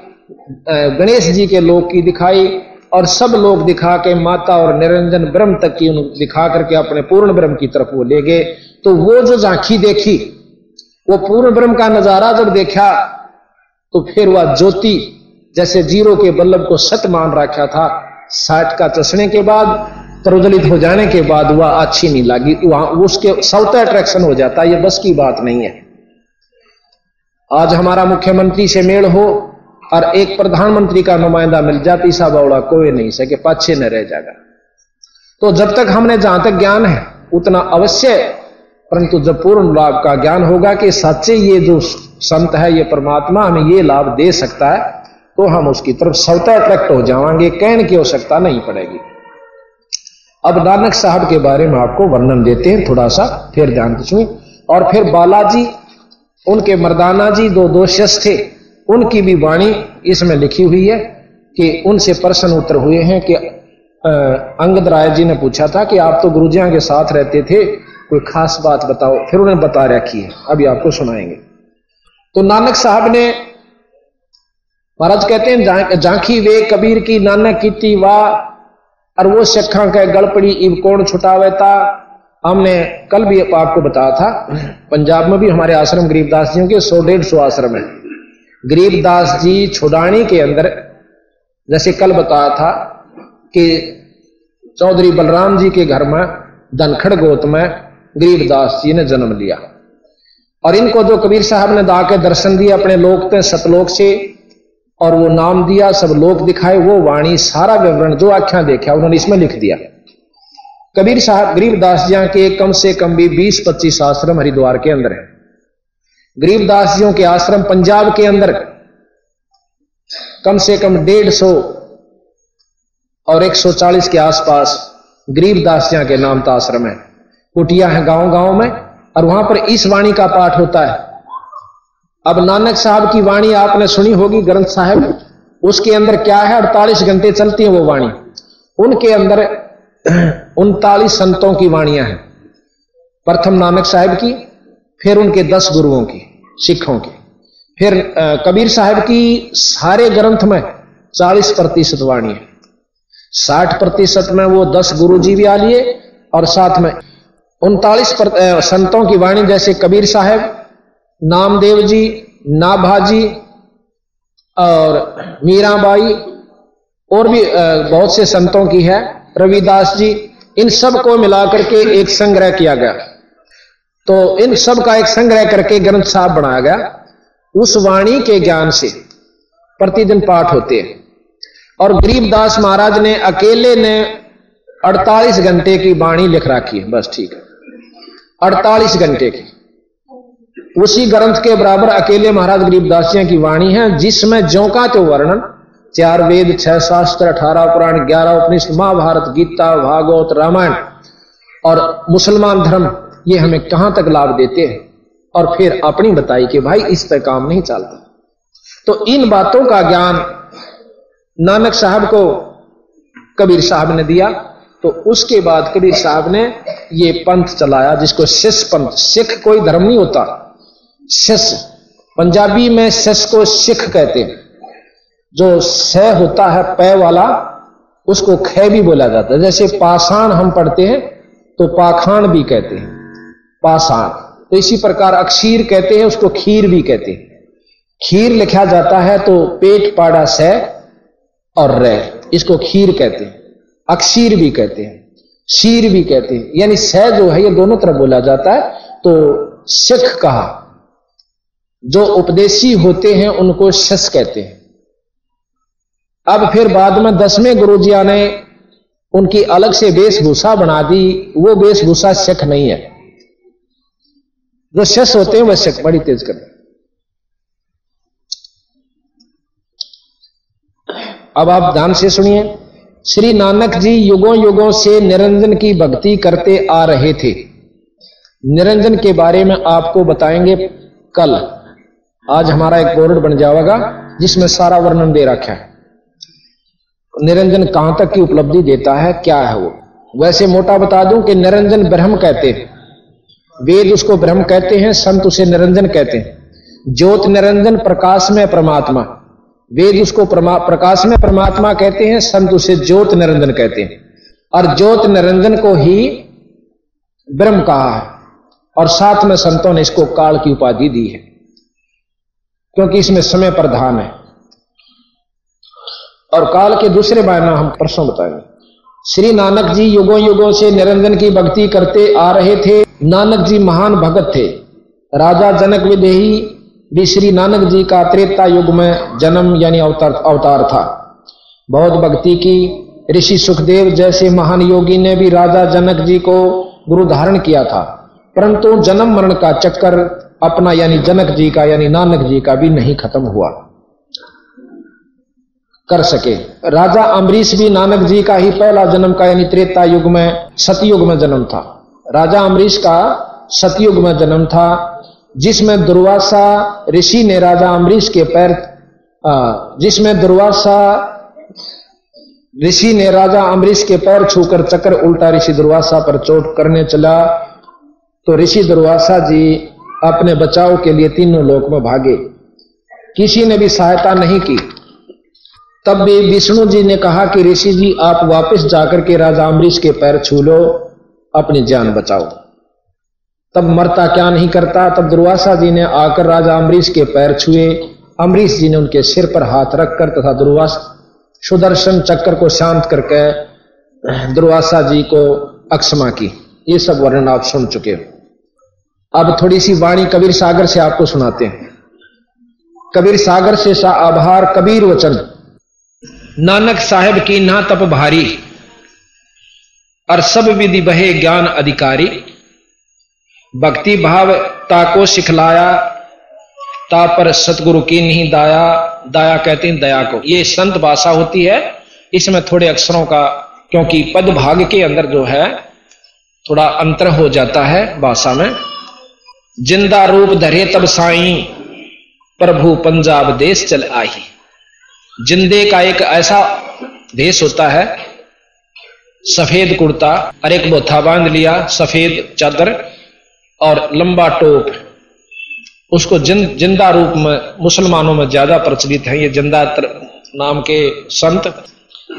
[SPEAKER 2] गणेश जी के लोक की दिखाई। और सब लोग दिखा के माता और निरंजन ब्रह्म तक की दिखा करके अपने पूर्ण ब्रह्म की तरफ़ वो ले गए। तो वो जो झांकी देखी, वो पूर्ण ब्रह्म का नज़ारा जब देखा तो फिर वह ज्योति जैसे ज़ीरो के बल्लभ को सत मान रखा था। साठ का चसने के बाद, प्रज्वलित हो जाने के बाद वह अच्छी नहीं लगी। वहाँ उसके सौता अट्रैक्शन हो जाता, ये बस की बात नहीं है। आज हमारा मुख्यमंत्री से मेल हो और एक प्रधानमंत्री का नुमाइंदा मिल जाती सा बौड़ा कोई नहीं, सके पाछे न रह जाएगा। तो जब तक हमने जहाँ तक ज्ञान है, उतना अवश्य परंतु जब पूर्ण लाभ का ज्ञान होगा कि सच्चे ये जो संत है, ये परमात्मा हमें ये लाभ दे सकता है तो हम उसकी तरफ़ स्वतः अट्रैक्ट हो जाएँगे। कहने की आवश्यकता नहीं पड़ेगी। अब नानक साहब के बारे में आपको वर्णन देते हैं थोड़ा सा फिर ध्यान सुनिए। और फिर बालाजी, उनके मर्दाना जी दो दोषस थे। उनकी भी वाणी इसमें लिखी हुई है कि उनसे प्रश्न उत्तर हुए हैं कि अंगद राय जी ने पूछा था कि आप तो गुरुजिया के साथ रहते थे, कोई खास बात बताओ। फिर उन्हें बता रखी है। अभी आपको सुनाएँगे। तो नानक साहब ने, महाराज कहते हैं झांकी वे कबीर की नानक की वाह और वो शखा के गड़पड़ी इब कौन छुटावे था हमने कल भी आपको बताया था। पंजाब में भी हमारे आश्रम गरीबदास जी के सौ डेढ़ सौ आश्रम है। गरीबदास जी छुड़ानी के अंदर, जैसे कल बताया था कि चौधरी बलराम जी के घर में, धनखड़ गोत में गरीबदास जी ने जन्म लिया। और इनको जो कबीर साहब ने दा के दर्शन दिए अपने लोक थे सतलोक से, और वो नाम दिया, सब लोक दिखाए, वो वाणी, सारा विवरण जो आख्या देखा, उन्होंने इसमें लिख दिया। कबीर साहब, गरीबदास जी के कम से कम भी बीस पच्चीस आश्रम हरिद्वार के अंदर है। गरीबदास जियों के आश्रम पंजाब के अंदर कम से कम डेढ़ सौ और एक सौ चालीस के आसपास गरीबदास जिया के नाम का आश्रम है। कुटिया है गाँव गाँव में और वहाँ पर इस वाणी का पाठ होता है। अब नानक साहब की वाणी आपने सुनी होगी, ग्रंथ साहब। उसके अंदर क्या है? अड़तालीस घंटे चलती है वो वाणी। उनके अंदर उनतालीस संतों की वाणियाँ हैं। प्रथम नानक साहब की, फिर उनके दस गुरुओं की। सिखों के फिर कबीर साहब की सारे ग्रंथ में चालीस प्रतिशत वाणी है। साठ प्रतिशत में वो दस गुरु जी भी आ लिए और साथ में उनतालीस संतों की वाणी जैसे कबीर साहब, नामदेव जी नाभाजी और मीराबाई और भी बहुत से संतों की है, रविदास जी, इन सबको मिलाकर के एक संग्रह किया गया। तो इन सब का एक संग्रह करके ग्रंथ साहब बनाया गया। उस वाणी के ज्ञान से प्रतिदिन पाठ होते हैं। और गरीबदास महाराज ने अकेले ने 48 घंटे की वाणी लिख रखी है। बस ठीक है। 48 घंटे की। उसी ग्रंथ के बराबर अकेले महाराज गरीबदास की वाणी है, जिसमें जो का तो वर्णन, चार वेद, छह शास्त्र, अठारह पुराण, ग्यारह उपनिषद महाभारत, गीता, भागवत, रामायण और मुसलमान धर्म ये हमें कहाँ तक लाभ देते हैं? और फिर अपनी बताई कि भाई, इस पर काम नहीं चलता। तो इन बातों का ज्ञान नानक साहब को कबीर साहब ने दिया। तो उसके बाद कबीर साहब ने ये पंथ चलाया, जिसको शिष पंथ, सिख कोई धर्म नहीं होता। शिष पंजाबी में शिष को सिख कहते हैं। जो स होता है, पै वाला, उसको ख भी बोला जाता है। जैसे पाषाण हम पढ़ते हैं तो पाखान भी कहते हैं। पाषाण। तो इसी प्रकार अक्षीर कहते हैं, उसको खीर भी कहते हैं। खीर लिखा जाता है तो पेट, पाड़ा, स और रे, इसको खीर कहते हैं। अक्षीर भी कहते हैं शीर भी कहते हैं। यानी स जो है, ये दोनों तरफ़ बोला जाता है तो सिख कहा, जो उपदेशी होते हैं, उनको शस कहते हैं। अब फिर बाद में दसवें गुरुजिया ने उनकी अलग से वेशभूषा बना दी, वो वेशभूषा शख नहीं है। जो शस होते हैं वह शक बड़ी तेज कर अब आप ध्यान से सुनिए। श्री नानक जी युगों युगों से निरंजन की भक्ति करते आ रहे थे। निरंजन के बारे में आपको बताएँगे कल। आज हमारा एक बोर्ड बन जाएगा, जिसमें सारा वर्णन दे रखा है। निरंजन कहाँ तक की उपलब्धि देता है, क्या है वो? वैसे मोटा बता दूँ कि निरंजन ब्रह्म कहते हैं। वेद उसको ब्रह्म कहते हैं, संत उसे निरंजन कहते हैं। ज्योत निरंजन प्रकाश में परमात्मा। वेद उसको प्रकाश में परमात्मा कहते हैं, संत उसे ज्योत निरंजन कहते हैं। और ज्योत निरंजन को ही ब्रह्म कहा है। और साथ में संतों ने इसको काल की उपाधि दी है। क्योंकि इसमें समय प्रधान है। और काल के दूसरे बारे में हम प्रश्न बताएँगे। श्री नानक जी युगों युगों से निरंजन की भक्ति करते आ रहे थे। नानक जी महान भगत थे। राजा जनक विदेही भी श्री नानक जी का त्रेता युग में जन्म यानी अवतार अवतार था। बहुत भक्ति की। ऋषि सुखदेव जैसे महान योगी ने भी राजा जनक जी को गुरु धारण किया था। परंतु जन्म मरण का चक्कर अपना यानी जनक जी का यानी नानक जी का भी नहीं खत्म हुआ। कर सके। राजा अम्बरीश भी नानक जी का ही पहला जन्म का, यानी त्रेता युग में, सतयुग में जन्म था। राजा अम्बरीश का सतयुग में जन्म था, जिसमें दुर्वासा ऋषि ने राजा अम्बरीश के पैर जिसमें दुर्वासा ऋषि ने राजा अम्बरीश के पैर छूकर चक्कर उल्टा ऋषि दुर्वासा पर चोट करने चला तो ऋषि दुर्वासा जी अपने बचाव के लिए तीनों लोक में भागे। किसी ने भी सहायता नहीं की। तब भी विष्णु जी ने कहा कि ऋषि जी, आप वापस जाकर के राजा अम्बरीश के पैर छू लो, अपनी जान बचाओ। तब मरता क्या नहीं करता? तब दुर्वासा जी ने आकर राजा अम्बरीश के पैर छुए। अम्बरीश जी ने उनके सिर पर हाथ रखकर तथा दुर्वास, सुदर्शन चक्कर को शांत करके दुर्वासा जी को अक्षमा की। ये सब वर्णन आप सुन चुके हो। अब थोड़ी सी वाणी कबीर सागर से आपको सुनाते हैं। कबीर सागर से सा आभार कबीर वचन। नानक साहेब की ना तप भारी, और सब विधि बहे ज्ञान अधिकारी। भक्ति भाव ताको सिखलाया, ता पर सतगुरु की नहीं दाया दाया कहते हैं दया को। ये संत भाषा होती है, इसमें थोड़े अक्षरों का, क्योंकि पद भाग के अंदर जो है, थोड़ा अंतर हो जाता है भाषा में। ज़िंदा रूप धरे तब साई, प्रभु पंजाब देश चल आई जिंदे का एक ऐसा भेष होता है सफ़ेद कुर्ता और एक बोथा बाँध लिया सफ़ेद चादर और लंबा टोप। उसको जिन, ज़िंदा रूप में मुसलमानों में ज़्यादा प्रचलित है ये ज़िंदा नाम के संत।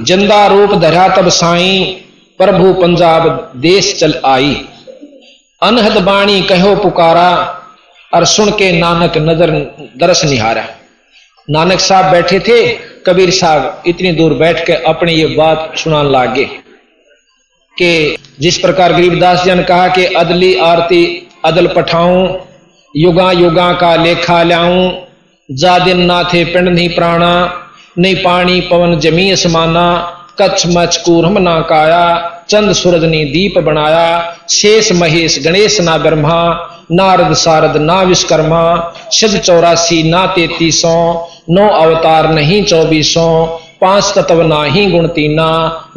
[SPEAKER 2] ज़िंदा रूप धरा तब साई प्रभु पंजाब देश चल आई। अनहद बाणी कहो पुकारा और सुन के नानक नज़र दरस निहारा। नानक साहब बैठे थे कबीर साहब इतनी दूर बैठ के अपनी ये बात सुनाने लागे कि जिस प्रकार गरीबदास जी ने कहा कि अदली आरती अदल पठाऊं, युगा युगा का लेखा लाऊं जा दिन ना थे पिंड नहीं प्राणा, नहीं पानी पवन जमी समाना कच्छ मच कूरम ना काया, चंद सूरज ने दीप बनाया, शेष महेश गणेश ना ब्रह्मा, नारद सारद ना विश्वकर्मा, सिद्ध चौरासी ना तैतीसों नौ अवतार नहीं चौबीसों, पाँच तत्व ना ही गुण तीना,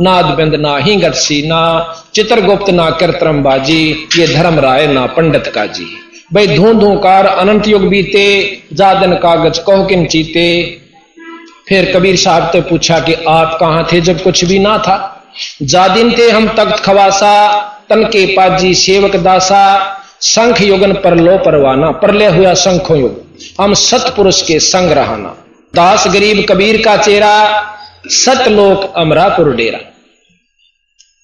[SPEAKER 2] नाद बिंद ना ही गटसीना चित्रगुप्त ना कृत्रम बाजी ये धर्म राय ना पंडित का जी भाई धू कार अनंत युग बीते जादन कागज़ कहो किन चीते। फिर कबीर साहब ने पूछा कि आप कहाँ थे जब कुछ भी ना था? जादिन थे हम तख्त खवासा, तन के पाजी सेवक दासा, शंख युगन पर लो परवाना परले हुआ शंखो युग। हम सतपुरुष के संग रहना। दास गरीब कबीर का चेहरा, सतलोक अमरापुर डेरा।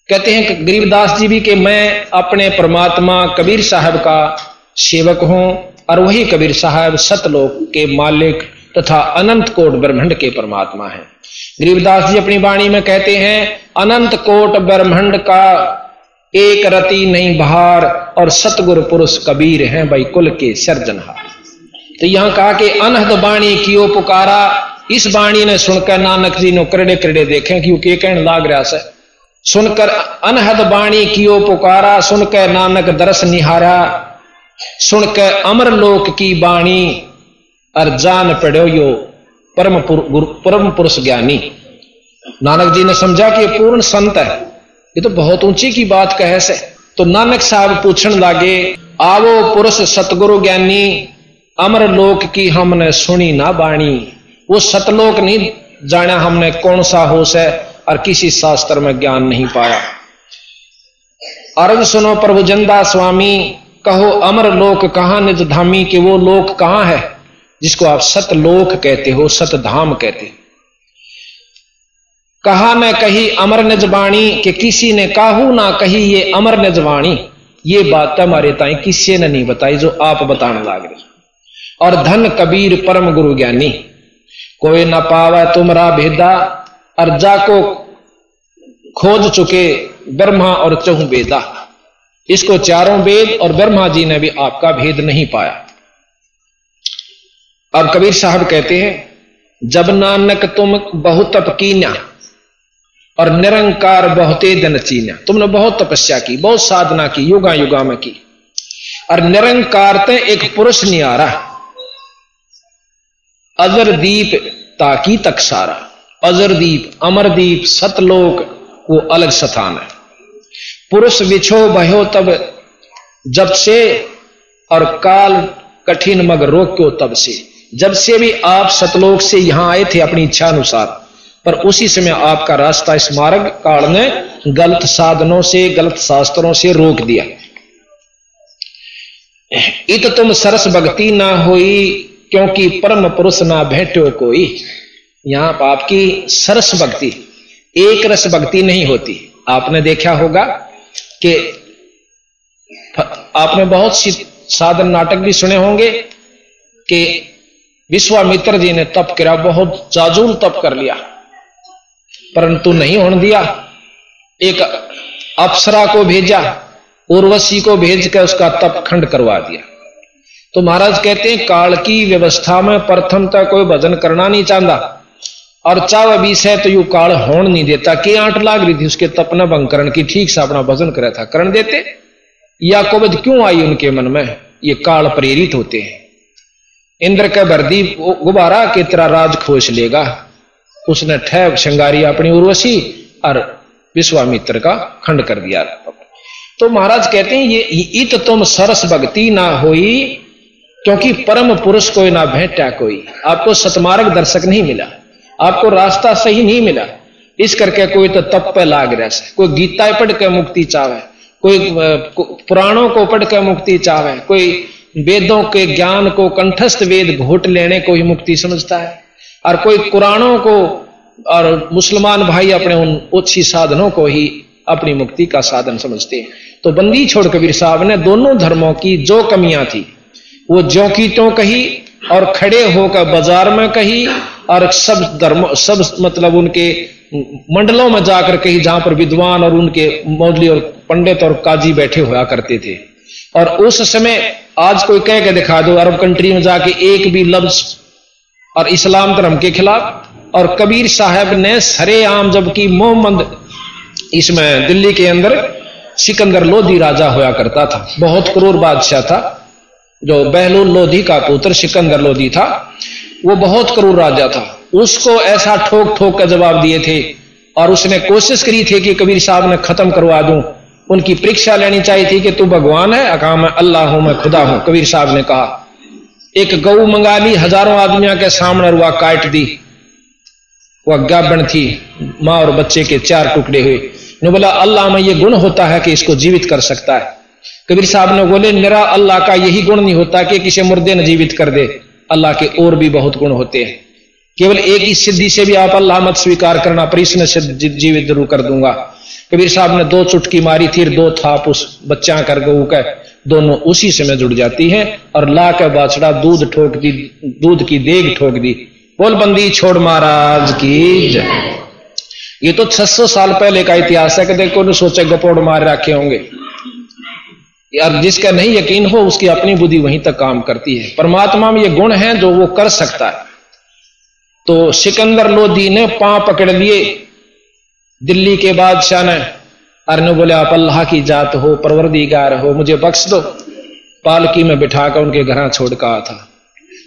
[SPEAKER 2] कहते हैं गरीबदास जी भी कि मैं अपने परमात्मा कबीर साहब का सेवक हूँ और वही कबीर साहब सतलोक के मालिक तथा अनंत कोट ब्रह्मंड के परमात्मा है। गरीबदास जी अपनी वाणी में कहते हैं, अनंत कोट ब्रह्मंड का एक रति नहीं बहार और सतगुरु पुरुष कबीर हैं भाई कुल के सर्जनहार। तो यहाँ कहा कि अनहद बाणी कियो पुकारा, इस बाणी ने सुनकर नानक जी ने करड़े करड़े देखे, क्योंकि कहने लाग रहा से। सुनकर अनहद बाणी कियो पुकारा, सुनकर नानक दरस निहारा। सुनकर अमर लोक की बाणी और जान पड़ो यो परम परम पुरुष ज्ञानी। नानक जी ने समझा कि पूर्ण संत है। ये तो बहुत ऊँची की बात कहे से। तो नानक साहब पूछण लागे, आवो पुरुष सतगुरु ज्ञानी अमर लोक की हमने सुनी ना बाणी। वो सतलोक नहीं जाना हमने कौन सा होश है और किसी शास्त्र में ज्ञान नहीं पाया। अर्ज़ सुनो प्रभु जंदा स्वामी, कहो अमर लोक कहाँ निज धामी के वो लोक कहाँ है, जिसको आप सतलोक कहते हो, सतधाम कहते हो। कहा न कही अमर नजवाणी कि किसी ने काहू ना कही ये अमर नजवाणी ये बात हमारे ताई किसी ने नहीं बताई, जो आप बताने लाग रहे और धन कबीर परम गुरु ज्ञानी। कोई न पावे तुमरा भेदा और जाको खोज चुके ब्रह्मा और चहु वेदा इसको चारों वेद और ब्रह्मा जी ने भी आपका भेद नहीं पाया। अब कबीर साहब कहते हैं, जब नानक तुम बहुत तप कीना और निरंकार बहुते दिन चीना तुमने बहुत तपस्या की, बहुत साधना की युगा युगा में की। और निरंकार ते एक पुरुष नहीं आ रहा अजर दीप ताकि तक सारा। अजरदीप, अमरदीप, सतलोक, वो अलग स्थान है। पुरुष विछो भयो तब जब से और काल कठिन मग रोक क्यों तब से। जब से भी आप सतलोक से यहाँ आए थे अपनी इच्छा अनुसार, पर उसी समय आपका रास्ता इस मार्ग काल ने गलत साधनों से, गलत शास्त्रों से रोक दिया। इत तुम सरस भक्ति ना हुई क्योंकि परम पुरुष ना भेटो कोई। यहाँ आपकी सरस भक्ति, एक रस भक्ति नहीं होती। आपने देखा होगा कि आपने बहुत सी साधन नाटक भी सुने होंगे कि विश्वामित्र जी ने तप किया, बहुत जाजूल तप कर लिया। परंतु नहीं होने दिया। एक अप्सरा को भेजा, उर्वशी को भेज कर उसका तप खंड करवा दिया। तो महाराज कहते हैं, काल की व्यवस्था में प्रथम तक कोई भजन करना नहीं चाहता। और चाव बीस है तो यू काल होन नहीं देता। के आठ लाग रही थी उसके तपना भंग करण की? ठीक से अपना भजन करा था। करण देते? या कोविद क्यों आई उनके मन में? ये काल प्रेरित होते हैं। इंद्र का बर्दी गुब्बारा के तेरा राज खोज लेगा। उसने ठह शंगारी अपनी उर्वशी और विश्वामित्र का खंड कर दिया तो महाराज कहते हैं ये इत तुम सरस भक्ति ना होई क्योंकि परम पुरुष कोई ना भेटा कोई। आपको सतमार्ग दर्शक नहीं मिला। आपको रास्ता सही नहीं मिला। इस करके कोई तो तप पे लाग रहा है। कोई गीता पढ़ के मुक्ति चाहे, कोई पुराणों को पढ़ के मुक्ति चाहे, कोई वेदों के ज्ञान को कंठस्थ वेद घोट लेने को ही मुक्ति समझता है। और कोई कुरानों को, और मुसलमान भाई अपने उन ओछी साधनों को ही अपनी मुक्ति का साधन समझते हैं। तो बंदी छोड़ कबीर साहब ने दोनों धर्मों की जो कमियाँ थी वो ज्यो की तो कही और खड़े होकर बाज़ार में कही और सब धर्म, सब मतलब उनके मंडलों में जाकर कही जहाँ पर विद्वान और उनके मौलवी और पंडित और काजी बैठे हुआ करते थे। और उस समय आज कोई कह के दिखा दो, अरब कंट्री में जाके एक भी लफ्ज और इस्लाम धर्म के खिलाफ, और कबीर साहब ने सरे आम जबकि मोहम्मद इसमें दिल्ली के अंदर सिकंदर लोधी राजा होया करता था। बहुत क्रूर बादशाह था। जो बहलूल लोधी का पुत्र, सिकंदर लोधी था, वो बहुत क्रूर राजा था। उसको ऐसा ठोक ठोक का जवाब दिए थे और उसने कोशिश करी थी कि कबीर साहब ने खत्म करवा दूँ। उनकी परीक्षा लेनी चाहिए थी कि तू भगवान है अका मैं अल्लाह हूँ, मैं खुदा हूँ, कबीर साहब ने कहा। एक गऊ मंगा ली हज़ारों आदमियों के सामने रुआ काट दी। वह गाबन थी, माँ और बच्चे के चार टुकड़े हुए। ने बोला, अल्लाह में यह गुण होता है कि इसको जीवित कर सकता है। कबीर साहब ने बोले, मेरा अल्लाह का यही गुण नहीं होता कि किसी मुर्दे ने जीवित कर दे। अल्लाह के और भी बहुत गुण होते हैं। केवल एक ही सिद्धि से भी आप अल्लाह मत स्वीकार करना, पर इसने जीवित ज़रूर कर दूँगा। कबीर साहब ने दो चुटकी मारी थी दो थाप उस बच्चा कर गऊ का दोनों उसी समय जुड़ जाती हैं और ला के बाछड़ा दूध ठोक दी, दूध की देग ठोक दी। बोल, बंदी छोड़ महाराज की ये तो 600 साल पहले का इतिहास है कि देखो सोचे गपोड़ मार रखे होंगे। यार जिसका नहीं यकीन हो, उसकी अपनी बुद्धि वहीं तक काम करती है। परमात्मा में ये गुण है जो वो कर सकता है। तो सिकंदर लोधी ने पाँव पकड़ लिए। दिल्ली के बादशाह ने अरने बोले, आप अल्लाह की जात हो, परवरदिगार हो, मुझे बख्श दो। पालकी में बिठाकर उनके घर छोड़ कहा था।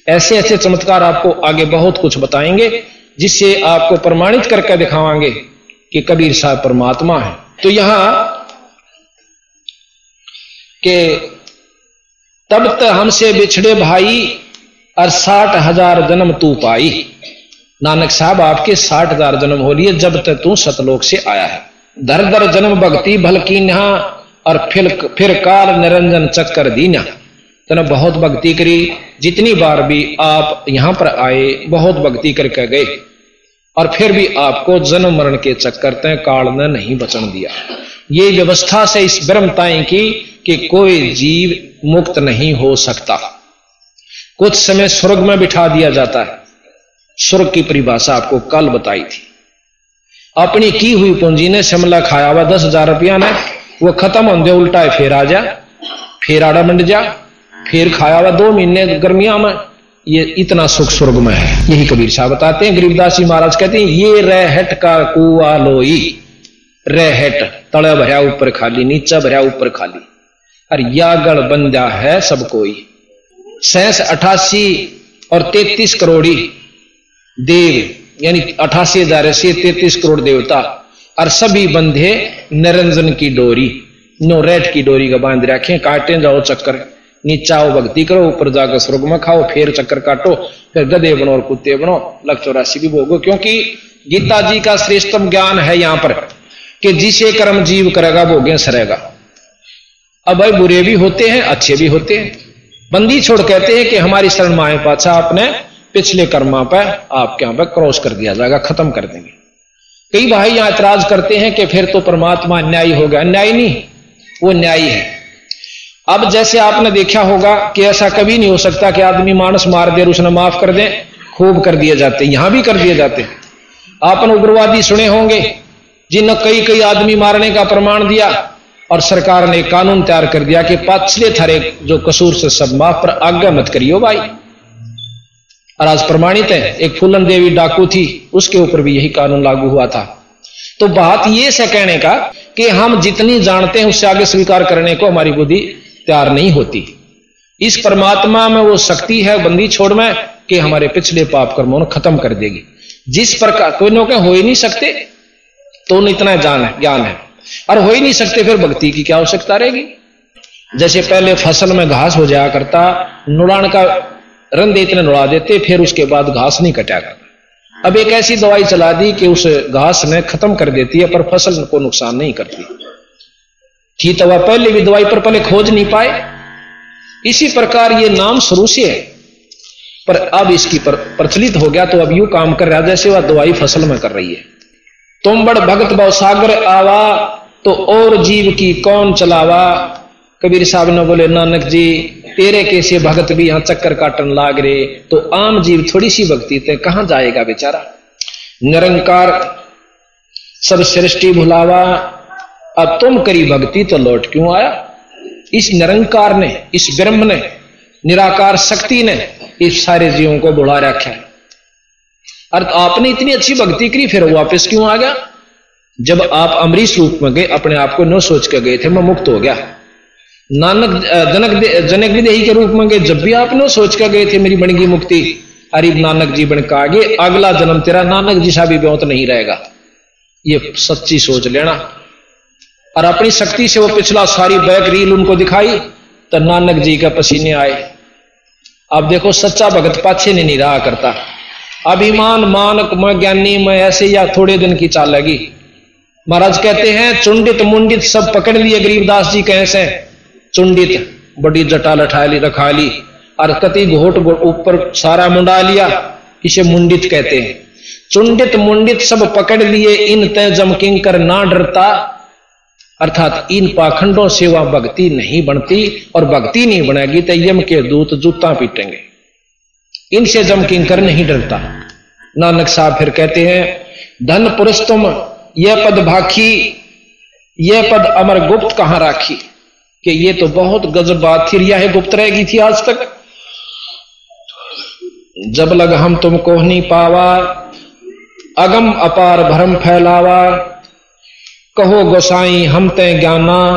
[SPEAKER 2] ऐसे ऐसे चमत्कार आपको आगे बहुत कुछ बताएँगे, जिससे आपको प्रमाणित करके दिखावांगे कि कबीर साहब परमात्मा है। तो यहाँ कि तब तक हमसे बिछड़े भाई और साठ हज़ार जन्म तू पाई। नानक साहब, आपके साठ हज़ार जन्म हो लिए, जब तक तू सतलोक से आया है। दर दर जन्म भक्ति भल की नहा और फिर फिर काल निरंजन चक्कर दी दीना तेना बहुत भक्ति करी, जितनी बार भी आप यहाँ पर आए, बहुत भक्ति करके गए। और फिर भी आपको जन्म मरण के चक्कर तय काल ने नहीं बचन दिया। ये व्यवस्था से इस ब्रह्मताएँ की कि कोई जीव मुक्त नहीं हो सकता। कुछ समय स्वर्ग में बिठा दिया जाता है। स्वर्ग की परिभाषा आपको कल बताई थी। अपनी की हुई पूंजी ने शिमला खाया हुआ दस हज़ार रुपया ने, वो खत्म होंगे उल्टा है, फिर आ जा, फिर आड़ा मंड जा, फिर खाया हुआ दो महीने गर्मिया में। ये इतना सुख स्वर्ग में है। यही कबीर साहब बताते हैं गरीबदास जी महाराज कहते हैं, ये रहट का कुआ लोई, रहट तले भरा ऊपर खाली, नीचा भरा ऊपर खाली। और यागड़ बंदा है सब कोई। सैंस अठासी और तैतीस करोड़ी देव, यानी अठासी हज़ार से तैतीस करोड़ देवता, और सभी बंधे निरंजन की डोरी, नो रेट की डोरी का बाँध रखे, काटे, जाओ चक्कर, नीचा आओ, भक्ति करो, ऊपर जाकर स्वर्ग में खाओ, फिर चक्कर काटो, फिर गधे बनो और कुत्ते बनो, लख चौरासी भी भोगो, क्योंकि गीता जी का श्रेष्ठतम ज्ञान है यहाँ पर, कि जिसे कर्म जीव करेगा वो भोगे सरेगा। अब भाई बुरे भी होते हैं, अच्छे भी होते हैं। बंदी छोड़ कहते हैं कि हमारी शरण माए पाचा आपने, पिछले कर्मा पर आपके यहाँ पर क्रॉस कर दिया जाएगा, खत्म कर देंगे। कई भाई यहाँ ऐतराज करते हैं कि फिर तो परमात्मा न्यायी हो गया। न्याय नहीं, वो न्यायी है। अब जैसे आपने देखा होगा कि ऐसा कभी नहीं हो सकता कि आदमी मानस मार दे और उसने माफ़ कर दे, खूब कर दिए जाते, यहाँ भी कर दिए जाते। आपने उग्रवादी सुने होंगे जिन कई कई आदमी मारने का प्रमाण दिया और सरकार ने कानून तैयार कर दिया कि पिछले थरे जो कसूर से सब माफ़ पर आज्ञा मत करियो भाई। और आज प्रमाणित है, एक फूलन देवी डाकू थी, उसके ऊपर भी यही कानून लागू हुआ था। तो बात यह से कहने का कि हम जितनी जानते हैं, उससे आगे स्वीकार करने को हमारी बुद्धि तैयार नहीं होती। इस परमात्मा में वो शक्ति है, बंदी छोड़ में, कि हमारे पिछले पाप कर्मों को खत्म कर देगी। जिस प्रकार कोई नौके हो ही नहीं सकते तो इतना जान है ज्ञान है। और हो ही नहीं सकते फिर भक्ति की क्या आवश्यकता रहेगी? जैसे पहले फ़सल में घास हो जाया करता नुड़ान का रंधे इतने नुड़ा देते फिर उसके बाद घास नहीं कटा करता। अब एक ऐसी दवाई चला दी कि उस घास ने खत्म कर देती है पर फ़सल को नुकसान नहीं करती। थी तो वह पहले भी दवाई पर पहले खोज नहीं पाए। इसी प्रकार ये नाम शुरू से है। पर अब इसकी पर, प्रचलित हो गया तो अब यू काम कर रहा जैसे वह दवाई फ़सल में कर रही है। तुम बड़ भगत बहु सागर आवा तो और जीव की कौन चलावा? कबीर साहब ने बोले, नानक जी, तेरे कैसे भगत भी यहाँ चक्कर काटन लाग रहे तो आम जीव थोड़ी सी भक्ति ते कहाँ जाएगा बेचारा? निरंकार, सब सृष्टि भुलावा, अब तुम करी भक्ति तो लौट क्यों आया? इस निरंकार ने, इस ब्रह्म ने, निराकार शक्ति ने, इस सारे जीवों को बुला रखा है। और आपने इतनी अच्छी भक्ति करी, फिर वापस क्यों आ गया? जब आप अमरीश रूप में गए अपने आप को न सोच कर गए थे मैं मुक्त हो गया। नानक जनक जनक विदेही के रूप में गए जब भी आप न सोच के गए थे मेरी बनेगी मुक्ति। अरीब नानक जी बन का आगे अगला जन्म तेरा नानक जी सा भी ब्योत नहीं रहेगा। ये सच्ची सोच लेना। और अपनी शक्ति से वो पिछला सारी बैक रील उनको दिखाई तो नानक जी का पसीने आए। अब देखो सच्चा भगत पाछे नहीं, नहीं रहा करता। अभिमान मानक मैं ज्ञानी मैं ऐसे या थोड़े दिन की चाल लगी। महाराज कहते हैं, चुंडित मुंडित सब पकड़ लिए गरीबदास जी कैसे चुंडित, बड़ी जटा लठा ली रखा ली और कति घोट ऊपर सारा मुंडा लिया, इसे मुंडित कहते हैं। चुंडित मुंडित सब पकड़ लिए, इन तय जमकिंग कर ना डरता। अर्थात इन पाखंडों से वह भक्ति नहीं बनती, और भक्ति नहीं बनेगी तो यम के दूत जूता पीटेंगे। इनसे जम किंकर नहीं डरता। नानक साहब फिर कहते हैं, धन पुरुष तुम यह पद भाखी, यह पद अमर गुप्त कहाँ राखी? कि ये तो बहुत गजब बात थी यह गुप्त रहेगी थी आज तक। जब लग हम तुमको नहीं पावा, अगम अपार भरम फैलावा। कहो गोसाई, हम ते ज्ञाना,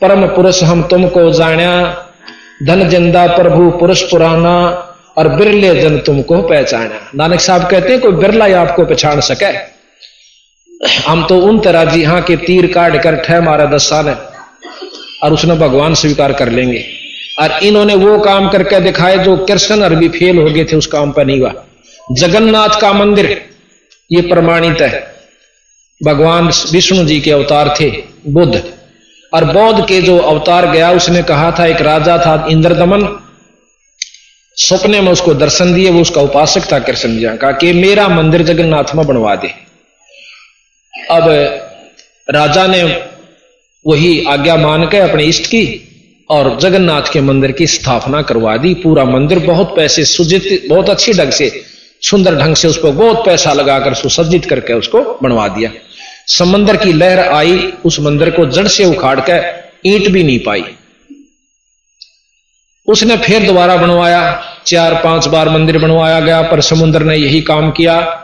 [SPEAKER 2] परम पुरुष हम तुमको जाण्या। धन ज़िंदा प्रभु पुरुष पुराना, और बिरले जन तुमको पहचाना। नानक साहब कहते हैं, कोई बिरला ही आपको पहचान सके। हम तो उन तरह जी हाँ के तीर काट कर ठह मारा दस साल है, और उसने भगवान स्वीकार कर लेंगे। और इन्होंने वो काम करके दिखाए जो कृष्ण अरबी फेल हो गए थे, उस काम पर नहीं हुआ। जगन्नाथ का मंदिर, ये प्रमाणित है। भगवान विष्णु जी के अवतार थे, बुद्ध। और बौद्ध के जो अवतार गया, उसने कहा था, एक राजा था इंद्रदमन। सपने में उसको दर्शन दिए, वो उसका उपासक था कृष्ण जी का, कि मेरा मंदिर जगन्नाथ में बनवा दे। अब राजा ने वही आज्ञा मान के अपने इष्ट की और जगन्नाथ के मंदिर की स्थापना करवा दी। पूरा मंदिर बहुत पैसे सुजित, बहुत अच्छी ढंग से, सुंदर ढंग से उसको बहुत पैसा लगाकर सुसज्जित करके उसको बनवा दिया। समंदर की लहर आई, उस मंदिर को जड़ से उखाड़ कर ईंट भी नहीं पाई। उसने फिर दोबारा बनवाया, चार पाँच बार मंदिर बनवाया गया, पर समुद्र ने यही काम किया।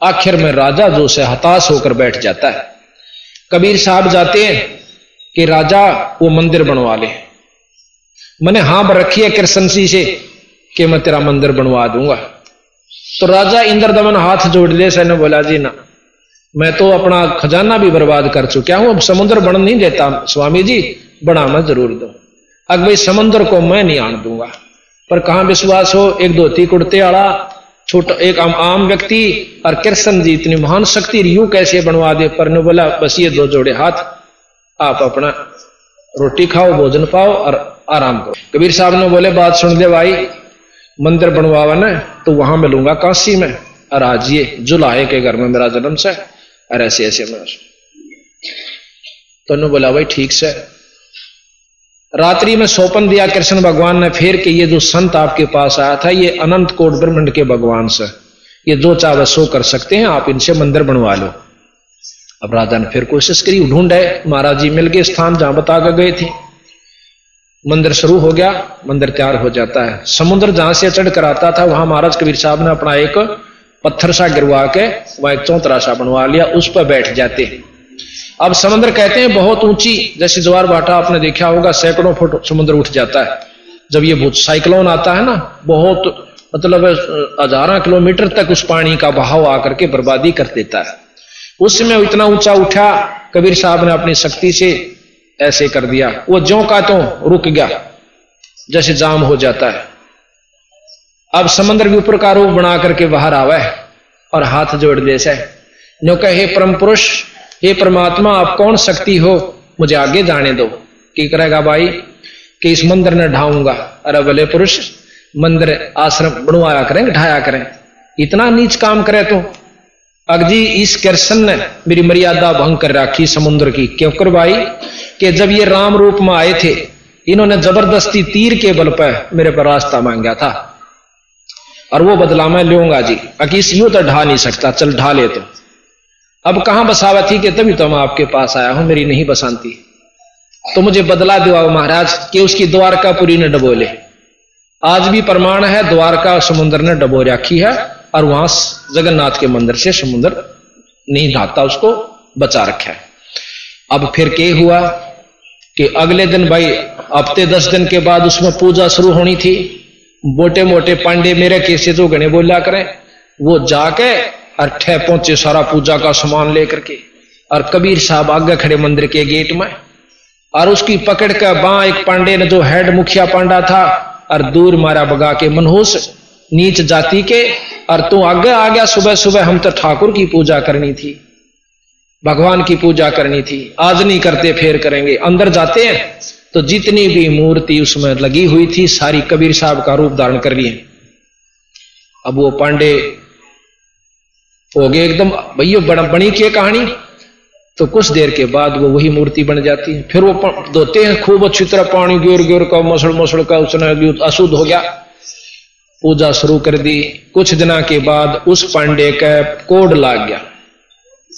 [SPEAKER 2] आखिर में राजा जो से हताश होकर बैठ जाता है। कबीर साहब जाते हैं कि राजा वो मंदिर बनवा ले। मैंने हाँ पर रखी है कृष्ण सी से कि मैं तेरा मंदिर बनवा दूँगा। तो राजा इंद्र दमन हाथ जोड़ ले सैने बोला, जी ना, मैं तो अपना खजाना भी बर्बाद कर चुका हूँ, अब समुद्र बन नहीं देता। स्वामी जी बना मैं ज़रूर दो। अब भाई समुद्र को मैं नहीं आन दूँगा। पर कहा विश्वास हो? एक धोती कुर्ते वाला छोटा एक आम, आम व्यक्ति और कृष्ण जी इतनी महान शक्ति यू कैसे बनवा दे? पर बोला बस ये दो जोड़े हाथ आप अपना रोटी खाओ भोजन पाओ और आराम करो। कबीर साहब ने बोले बात सुन दे भाई मंदिर बनवावा ना तो वहाँ मिलूँगा काशी में और आज ये जुलाहे के घर में मेरा जन्म से और ऐसे ऐसे मैं। तो बोला भाई ठीक से रात्रि में सौपन दिया कृष्ण भगवान ने, फिर कि ये जो संत आपके पास आया था, ये अनंत कोट ब्रह्मंड के भगवान से, ये जो चाहे सो कर सकते हैं, आप इनसे मंदिर बनवा लो। अब राजा ने फिर कोशिश करी, ढूंढे महाराज जी मिल गए स्थान जहाँ बता कर गए थे। मंदिर शुरू हो गया, मंदिर तैयार हो जाता है। समुद्र जहाँ से चढ़ कर आता था, वहाँ महाराज कबीर साहब ने अपना एक पत्थर सा गिरवा के, वहाँ एक चौतरा सा बनवा लिया, उस पर बैठ जाते। अब समुद्र कहते हैं, बहुत ऊँची, जैसे ज्वार बाटा आपने देखा होगा, सैकड़ों फुट समुद्र उठ जाता है। जब ये साइक्लोन आता है ना, बहुत मतलब हजारा किलोमीटर तक उस पानी का बहाव आकर के बर्बादी कर देता है। उस समय इतना ऊँचा उठा, कबीर साहब ने अपनी शक्ति से ऐसे कर दिया। वो ज्यो का तो रुक गया, जैसे जाम हो जाता है। अब समंदर के ऊपर का रूप बना करके बाहर आवे और हाथ जोड़ दे से नो कहे, परम पुरुष हे परमात्मा, आप कौन शक्ति हो? मुझे आगे जाने दो। की करेगा भाई? कि इस मंदिर ने ढाऊँगा। अरे भले पुरुष, मंदिर आश्रम बनवाया करें, ढाया करें। इतना नीच काम करे तो। अगजी इस कृष्ण ने मेरी मर्यादा भंग कर रखी समुद्र की। क्यों कर भाई? कि जब ये राम रूप में आए थे, इन्होंने ज़बरदस्ती तीर के बल पर मेरे पर रास्ता मांगा था। और वो बदला मैं लूँगा जी। अकीस यू तो ढा नहीं सकता। चल, ढा ले तो। अब कहाँ बसावा थी कि तभी तो मैं आपके पास आया हूँ, मेरी नहीं बसानती तो मुझे बदला दिवा महाराज कि उसकी द्वारकापुरी ने डबोले। आज भी प्रमाण है, द्वारका समुद्र ने डबो रखी है, और वहाँ जगन्नाथ के मंदिर से समुद्र नहीं ढाता उसको बचा रखा है। अब फिर क्या हुआ कि अगले दिन भाई, हफ़्ते दस दिन के बाद उसमें पूजा शुरू होनी थी। मोटे मोटे पांडे मेरे कैसे तो गणे बोला करें, वो जाके और ठह पहुँचे सारा पूजा का सामान लेकर के। और कबीर साहब आगे खड़े मंदिर के गेट में। और उसकी पकड़ कर बां एक पांडे ने जो हेड मुखिया पांडा था, और दूर मारा बगा के मनहूस, नीच जाति के। और तू आगे आ गया सुबह सुबह हम तो ठाकुर की पूजा करनी थी, भगवान की पूजा करनी थी। आज नहीं करते, फेर करेंगे। अंदर जाते हैं तो जितनी भी मूर्ति उसमें लगी हुई थी, सारी कबीर साहब का रूप धारण कर लिए। अब वो पांडे हो गए एकदम, भैया, बड़ा बनी की कहानी? तो कुछ देर के बाद वो वही मूर्ति बन जाती है। फिर वो धोते हैं, खूब अच्छी तरह पानी गिर गिर का मसड़ मसड़ का, उसने अशुद्ध हो गया। पूजा शुरू कर दी। कुछ दिना के बाद उस पांडे का कोड लाग गया,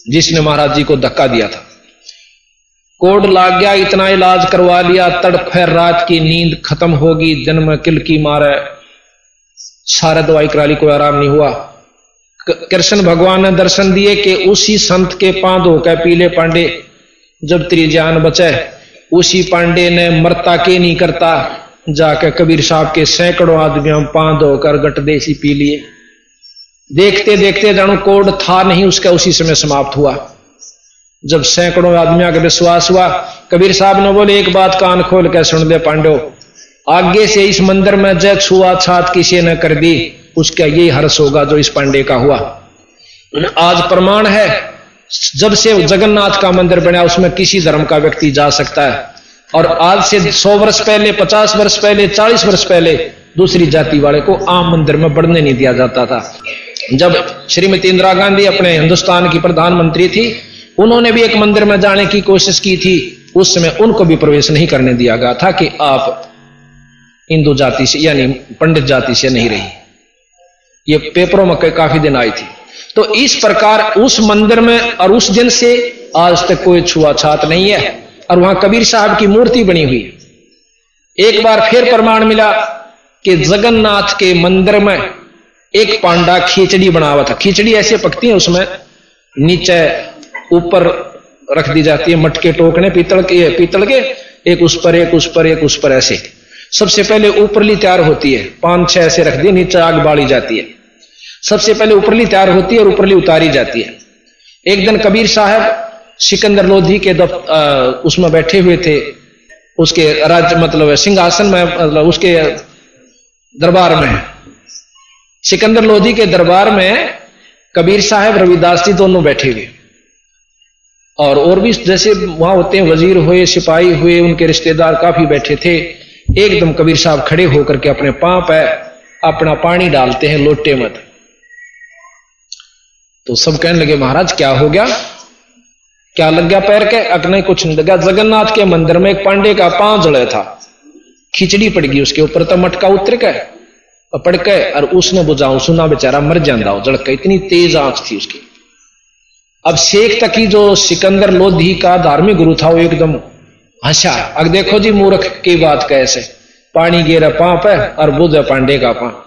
[SPEAKER 2] जिसने महाराज जी को धक्का दिया था। कोड लाग गया, इतना इलाज करवा लिया तड़फे रात की नींद खत्म होगी, जन्म किल की मारे सारा दवाई करा ली, कोई आराम नहीं हुआ। कृष्ण भगवान ने दर्शन दिए कि उसी संत के पाँव धोकर पीले पांडे, जब तेरी जान बचे, उसी पांडे ने मरता के नहीं करता, जाकर कबीर साहब के सैकड़ों आदमियों पाँव धोकर गट देसी पी लिए। देखते देखते जानो, कोड था नहीं, उसका उसी समय समाप्त हुआ। जब सैकड़ों आदमियों का विश्वास हुआ, कबीर साहब ने बोले, एक बात कान खोल कर सुन दे पांडो आगे से इस मंदिर में जय छुआ छात किसी ने कर दी, उसका यही हर्ष होगा जो इस पांडे का हुआ। आज प्रमाण है, जब से जगन्नाथ का मंदिर बना, उसमें किसी धर्म का व्यक्ति जा सकता है। और आज से सौ वर्ष पहले, पचास वर्ष पहले, चालीस वर्ष पहले, दूसरी जाति वाले को आम मंदिर में बढ़ने नहीं दिया जाता था। जब श्रीमती इंदिरा गांधी अपने हिंदुस्तान की प्रधानमंत्री थी, उन्होंने भी एक मंदिर में जाने की कोशिश की थी, उस समय उनको भी प्रवेश नहीं करने दिया गया था कि आप हिंदू जाति से, यानी पंडित जाति से नहीं रही। ये पेपरों में काफ़ी दिन आई थी। तो इस प्रकार उस मंदिर में और उस दिन से आज तक कोई छुआछात नहीं है और वहाँ कबीर साहब की मूर्ति बनी हुई एक बार फिर प्रमाण मिला कि जगन्नाथ के मंदिर में एक पांडा खिचड़ी बना हुआ था। खिचड़ी ऐसे पकती है उसमें नीचे ऊपर रख दी जाती है, मटके टोकने, पीतल के पीतल के, एक उस पर, एक उस पर, एक उस पर ऐसे। सबसे पहले ऊपरली तैयार होती है। पाँच, छह ऐसे रख दिए नीचे आग बाड़ी जाती है। सबसे पहले ऊपरली तैयार होती है और ऊपरली उतारी जाती है। एक दिन कबीर साहब सिकंदर लोधी के दफ उसमें बैठे हुए थे। उसके राज्य मतलब सिंहासन में मतलब उसके दरबार में। सिकंदर लोधी के दरबार में कबीर साहब, रविदास जी दोनों बैठे हुए। और और भी जैसे वहाँ होते हैं, वज़ीर हुए, सिपाही हुए, उनके रिश्तेदार काफ़ी बैठे थे। एकदम कबीर साहब खड़े होकर के अपने पाँव पे अपना पानी डालते हैं, लोटे मत। तो सब कहने लगे, महाराज, क्या हो गया? क्या लग गया पैर के? अकने कुछ नहीं लगा। जगन्नाथ के मंदिर में एक पांडे का पाँव जड़े था। खिचड़ी पड़ गई उसके ऊपर तो मटका उतर के पड़ के, और उसने बुझाऊ, सुना बेचारा मर जाता जड़ के इतनी तेज आँख थी उसकी। अब शेख तकी जो सिकंदर लोधी का धार्मिक गुरु था, वो एकदम हंसा अब देखो जी, मूर्ख की बात कैसे? पानी गेरा पाप है और बुध पांडे का पाप।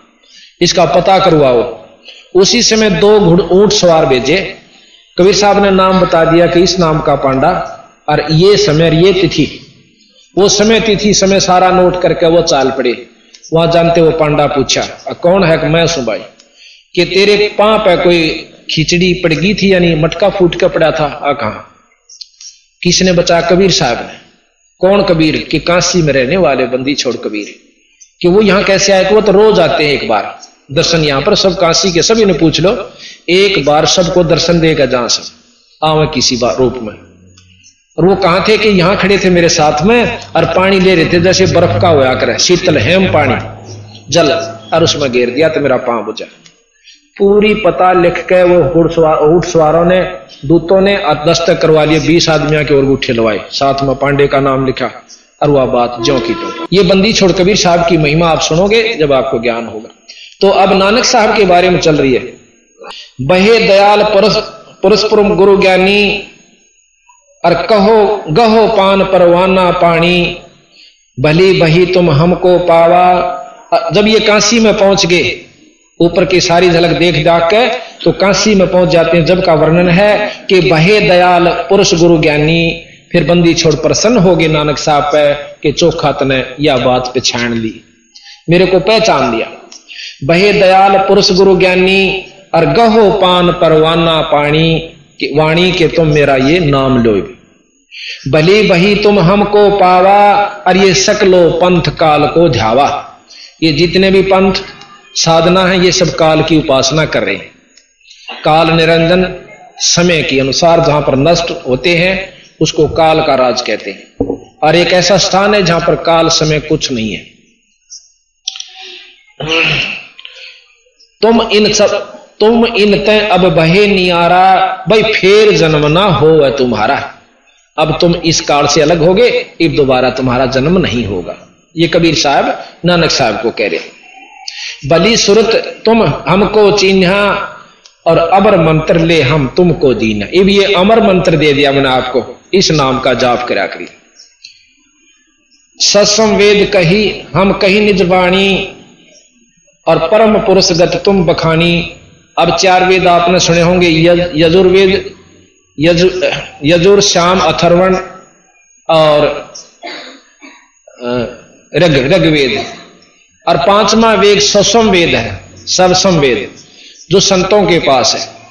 [SPEAKER 2] इसका पता करवाओ। उसी समय दो घुड़ ऊँट सवार भेजे। कबीर साहब ने नाम बता दिया कि इस नाम का पांडा और ये समय ये तिथि। वो समय तिथि, समय सारा नोट करके वो चाल पड़े। वहाँ जानते वो पांडा पूछा कौन है? मैं सु भाई। कि तेरे पां है, कोई खिचड़ी पड़ गई थी यानी मटका फूट के पड़ा था? आ कहा? किसने बचा कबीर साहब ने। कौन कबीर कि काशी में रहने वाले बंदी छोड़ कबीर कि वो यहाँ कैसे आए? कि वो तो रोज आते हैं एक बार। दर्शन यहाँ पर, सब काशी के सभी ने पूछ लो। एक बार सबको दर्शन देगा जहाँ सब आवे किसी बार रूप में। और वो कहा थे कि यहाँ खड़े थे मेरे साथ में और पानी ले रहे थे, जैसे बर्फ़ का होया करे शीतल हेम पानी। जल, और उसमें घेर दिया तो मेरा पाँव बुझा। पूरी पता लिख के वो ऊट सवारों ने, दूतों ने दस्तक करवा लिए बीस आदमियों के और गुठे लवाए। साथ में पांडे का नाम लिखा अरुआ बात ज्यो की तो ये बंदी छोड़ कबीर साहब की महिमा आप सुनोगे, जब आपको ज्ञान होगा। तो अब नानक साहब के बारे में चल रही है। बहे दयाल परस्पुरम गुरु ज्ञानी और कहो, गहो पान परवाना पानी भली बही तुम हमको पावा। जब ये काशी में पहुँच गए ऊपर की सारी झलक देख दाख के तो काशी में पहुँच जाते हैं जब का वर्णन है कि बहे दयाल पुरुष गुरु ज्ञानी, फिर बंदी छोड़ प्रसन्न हो गए नानक साहब पे कि चोखा तने यह बात पहचान ली। मेरे को पहचान लिया। बहे दयाल पुरुष गुरु ज्ञानी, और गहो पान परवाना पानी वाणी के तुम मेरा ये नाम लो भली बही तुम हमको पावा, और ये सकलो पंथ काल को ध्यावा। ये जितने भी पंथ साधना है, ये सब काल की उपासना कर रहे हैं। काल निरंजन समय के अनुसार जहाँ पर नष्ट होते हैं, उसको काल का राज कहते हैं। और एक ऐसा स्थान है जहाँ पर काल समय कुछ नहीं है। तुम इन सब, तुम इन तय अब बहे नियारा, भाई फेर जन्म ना हो तुम्हारा। अब तुम इस काल से अलग होगे अब दोबारा तुम्हारा जन्म नहीं होगा। ये कबीर साहब, नानक साहब को कह रहे बली सुरत, तुम हमको चिन्हा और अमर मंत्र ले, हम तुमको दीना। अब ये अमर मंत्र दे दिया मैंने आपको, इस नाम का जाप करा करी। सत्सम वेद कही, हम कही निजवाणी और परम पुरुष गत तुम बखानी। अब चार वेद आपने सुने होंगे यजुर्वेद यजुर श्याम, अथर्वण, और रग रगवेद और पांचवा वेद सस्वम वेद है, सर्वसम वेद, जो संतों के पास है।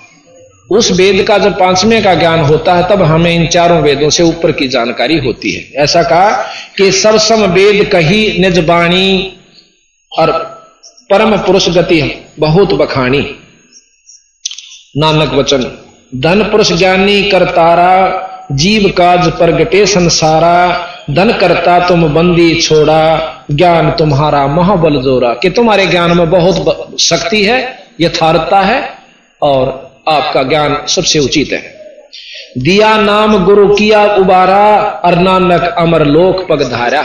[SPEAKER 2] उस वेद का जब पाँचवें का ज्ञान होता है, तब हमें इन चारों वेदों से ऊपर की जानकारी होती है। ऐसा कहा कि सर्वसम वेद कही निज बाणी और परम पुरुष गति बहुत बखानी। नानक वचन, धन पुरुष ज्ञानी करतारा, जीव काज प्रगटे संसारा धन करता तुम बंदी छोड़ा, ज्ञान तुम्हारा महाबल जोरा कि तुम्हारे ज्ञान में बहुत शक्ति है, यथार्थता है, और आपका ज्ञान सबसे उचित है। दिया नाम गुरु किया उबारा और नानक अमर लोक पग धारा।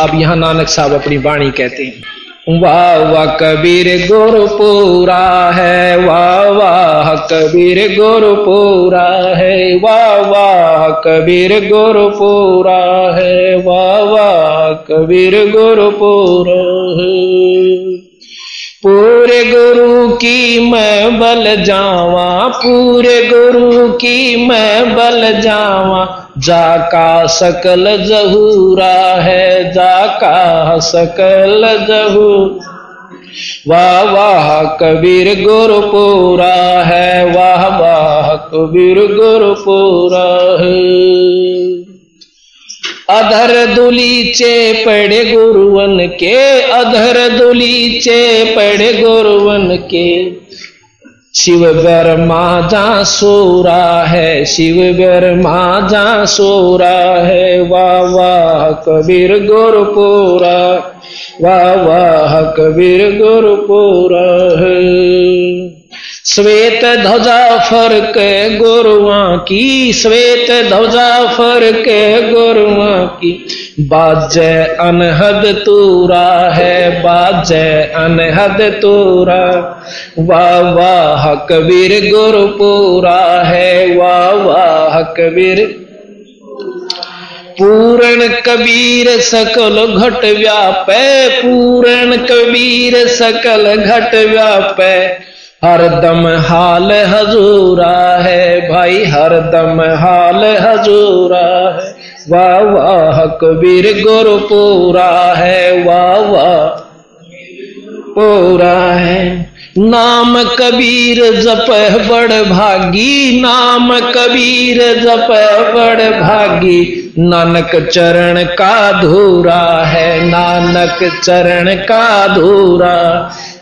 [SPEAKER 2] अब यहाँ नानक साहब अपनी वाणी कहते हैं। वाह वाह, कबीर गुरुपुरा है। वाह वाह, कबीर गुरुपुरा है। वाह वाह, कबीर गुरुपुरा है। वाह वाह, कबीर गुरुपुरा है। पूरे गुरु की मैं बल जावा, पूरे गुरु की मैं बल जावा। जाका सकल जहूरा है जाका सकल जहू। वाह वाह, कबीर गुरुपुरा है, वाह वाह, कबीर गुरुपुरा है। अधर दुलीचे पड़े गुरुवन के, अधर दुलीचे पड़े गुरुवन के। शिव बर्मा जा सोरा है, शिव बर्मा जा सोरा है। वाह वाह, कबीर गुरुपुरा, वाह वाह, कबीर गुरुपुरा है। श्वेत ध्वजा फ़र्क गुरुआ की, श्वेत ध्वजा फ़र्क गुरुआ की। बाजय अनहद तूरा है बाजय अनहद तूरा। वाह वाह कबीर गुरुपुरा है, वाह वाह कबीर पूरण कबीर सकल घट व्यापै, पूरण कबीर सकल घट व्यापै। हरदम हाल हजूरा है भाई हरदम हाल हजूरा है। वाह वाह कबीर गुरु पूरा है, वाह वाह, पूरा है। नाम कबीर जप बड़ भागी, नाम कबीर जप बड़ भागी। नानक चरण का धूरा है, नानक चरण का धूरा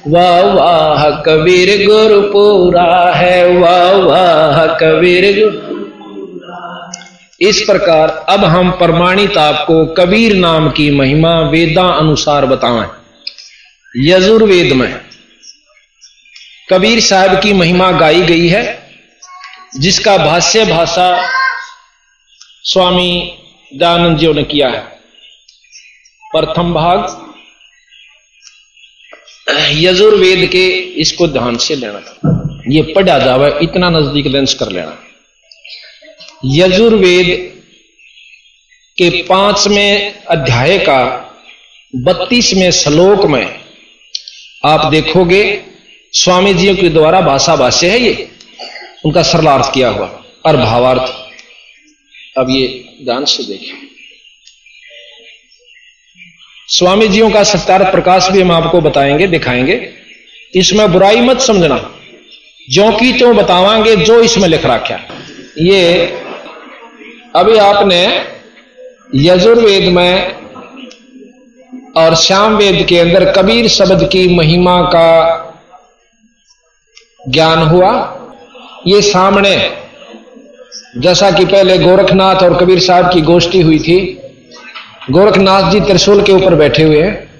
[SPEAKER 2] वाह वाह कबीर गुरुपुरा है वाह वाह कबीर इस प्रकार अब हम प्रमाणित आपको कबीर नाम की महिमा वेदा अनुसार बताएँ। यजुर्वेद में कबीर साहब की महिमा गाई गई है, जिसका भाष्य भाषा स्वामी दयानंद जी ने किया है। प्रथम भाग यजुर्वेद के इसको ध्यान से लेना। ये पढ़ा जावा, इतना नज़दीक लेंस कर लेना। यजुर्वेद के पाँचवें अध्याय का, बत्तीसवें श्लोक में आप देखोगे स्वामी जी के द्वारा भाषा भाष्य है ये। उनका सरलार्थ किया हुआ और भावार्थ अब ये ध्यान से देखिए स्वामी जियों का सत्यार्थ प्रकाश भी हम आपको बताएँगे, दिखाएँगे। इसमें बुराई मत समझना। जो की त्यों बतावांगे, जो इसमें लिख रखा ये अभी आपने यजुर्वेद में और श्याम वेद के अंदर कबीर शब्द की महिमा का ज्ञान हुआ। ये सामने, जैसा कि पहले गोरखनाथ और कबीर साहब की गोष्ठी हुई थी गोरखनाथ जी त्रिशूल के ऊपर बैठे हुए हैं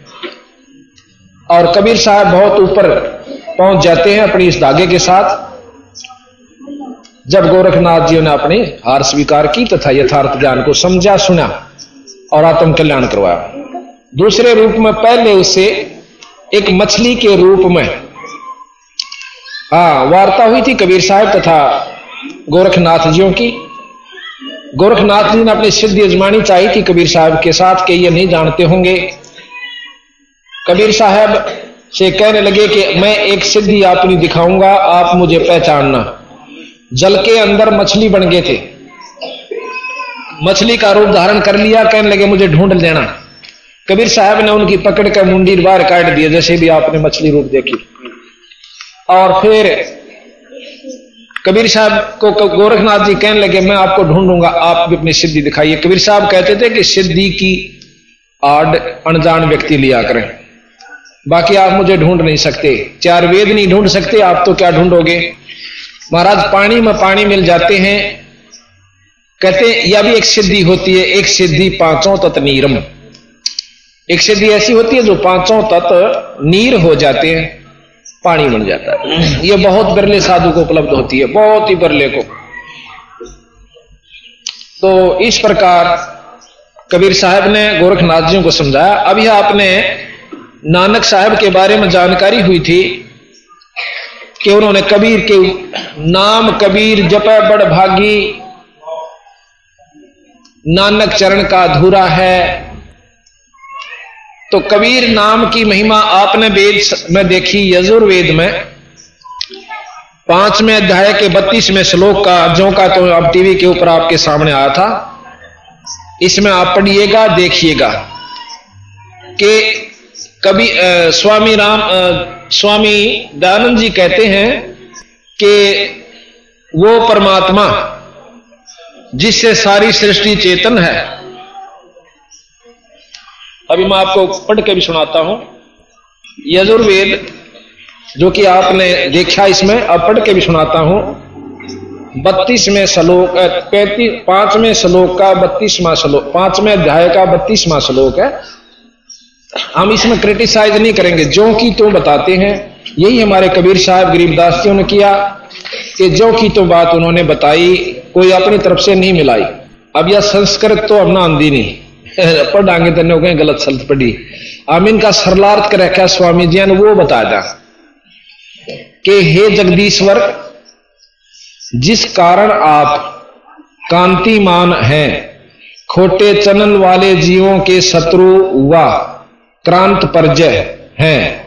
[SPEAKER 2] और कबीर साहब बहुत ऊपर पहुँच जाते हैं अपनी इस धागे के साथ। जब गोरखनाथ जी ने अपनी हार स्वीकार की तथा यथार्थ ज्ञान को समझा, सुना और आत्म कल्याण करवाया। दूसरे रूप में पहले उसे एक मछली के रूप में हाँ वार्ता हुई थी कबीर साहब तथा गोरखनाथ जियों की। गोरखनाथ जी ने अपनी सिद्धि अजमानी चाहिए थी कबीर साहब के साथ के ये नहीं जानते होंगे। कबीर साहब से कहने लगे कि मैं एक सिद्धि अपनी दिखाऊँगा, आप मुझे पहचानना। जल के अंदर मछली बन गए थे। मछली का रूप धारण कर लिया, कहने लगे मुझे ढूंढ लेना। कबीर साहब ने उनकी पकड़ कर मुंडी बाहर काट दिया, जैसे भी आपने मछली रूप देखी। और फिर कबीर साहब को गोरखनाथ जी कहने लगे, मैं आपको ढूंढूँगा, आप भी अपनी सिद्धि दिखाइए। कबीर साहब कहते थे कि सिद्धि की आड़ अनजान व्यक्ति लिया करें। बाकी आप मुझे ढूंढ नहीं सकते। चार वेद नहीं ढूंढ सकते, आप तो क्या ढूंढोगे? महाराज, पानी में पानी मिल जाते हैं। कहते हैं, यह भी एक सिद्धि होती है, एक सिद्धि पाँचों तत् नीरम। एक सिद्धि ऐसी होती है जो पाँचों तत्व नीर हो जाते हैं। पानी बन जाता है। यह बहुत बिरले साधु को उपलब्ध होती है, बहुत ही बिरले को। तो इस प्रकार कबीर साहब ने गोरखनाथ जी को समझाया। अभी आपने नानक साहब के बारे में जानकारी हुई थी कि उन्होंने कबीर के नाम कबीर जप बड़ भागी, नानक चरण का अधूरा है। तो कबीर नाम की महिमा आपने वेद में देखी यजुर्वेद में। पाँचवें अध्याय के बत्तीसवें श्लोक का जो का तो अब टीवी के ऊपर आपके सामने आया था। इसमें आप पढ़िएगा देखिएगा कि कभी आ, स्वामी राम आ, स्वामी दयानंद जी कहते हैं कि वो परमात्मा जिससे सारी सृष्टि चेतन है अभी मैं आपको पढ़ के भी सुनाता हूँ। यजुर्वेद, जो कि आपने देखा इसमें, अब पढ़ के भी सुनाता हूँ। बत्तीसवें श्लोक पैंतीस पाँचवें श्लोक का बत्तीसवां श्लोक, पाँचवें अध्याय का बत्तीसवा श्लोक है। हम इसमें क्रिटिसाइज नहीं करेंगे। जो की तो बताते हैं, यही हमारे कबीर साहब गरीबदास जी ने किया कि जो की तो बात उन्होंने बताई, कोई अपनी तरफ़ से नहीं मिलाई। अब यह संस्कृत तो अपना आंदी नहीं। पढ़ांगे तो गए गलत सलत पढ़ी। हम इनका सरलार्थ कर रखा स्वामी जी ने वो बता दा कि हे जगदीश्वर, जिस कारण आप कांतिमान हैं, खोटे चनन वाले जीवों के शत्रु व क्रांत परजय हैं।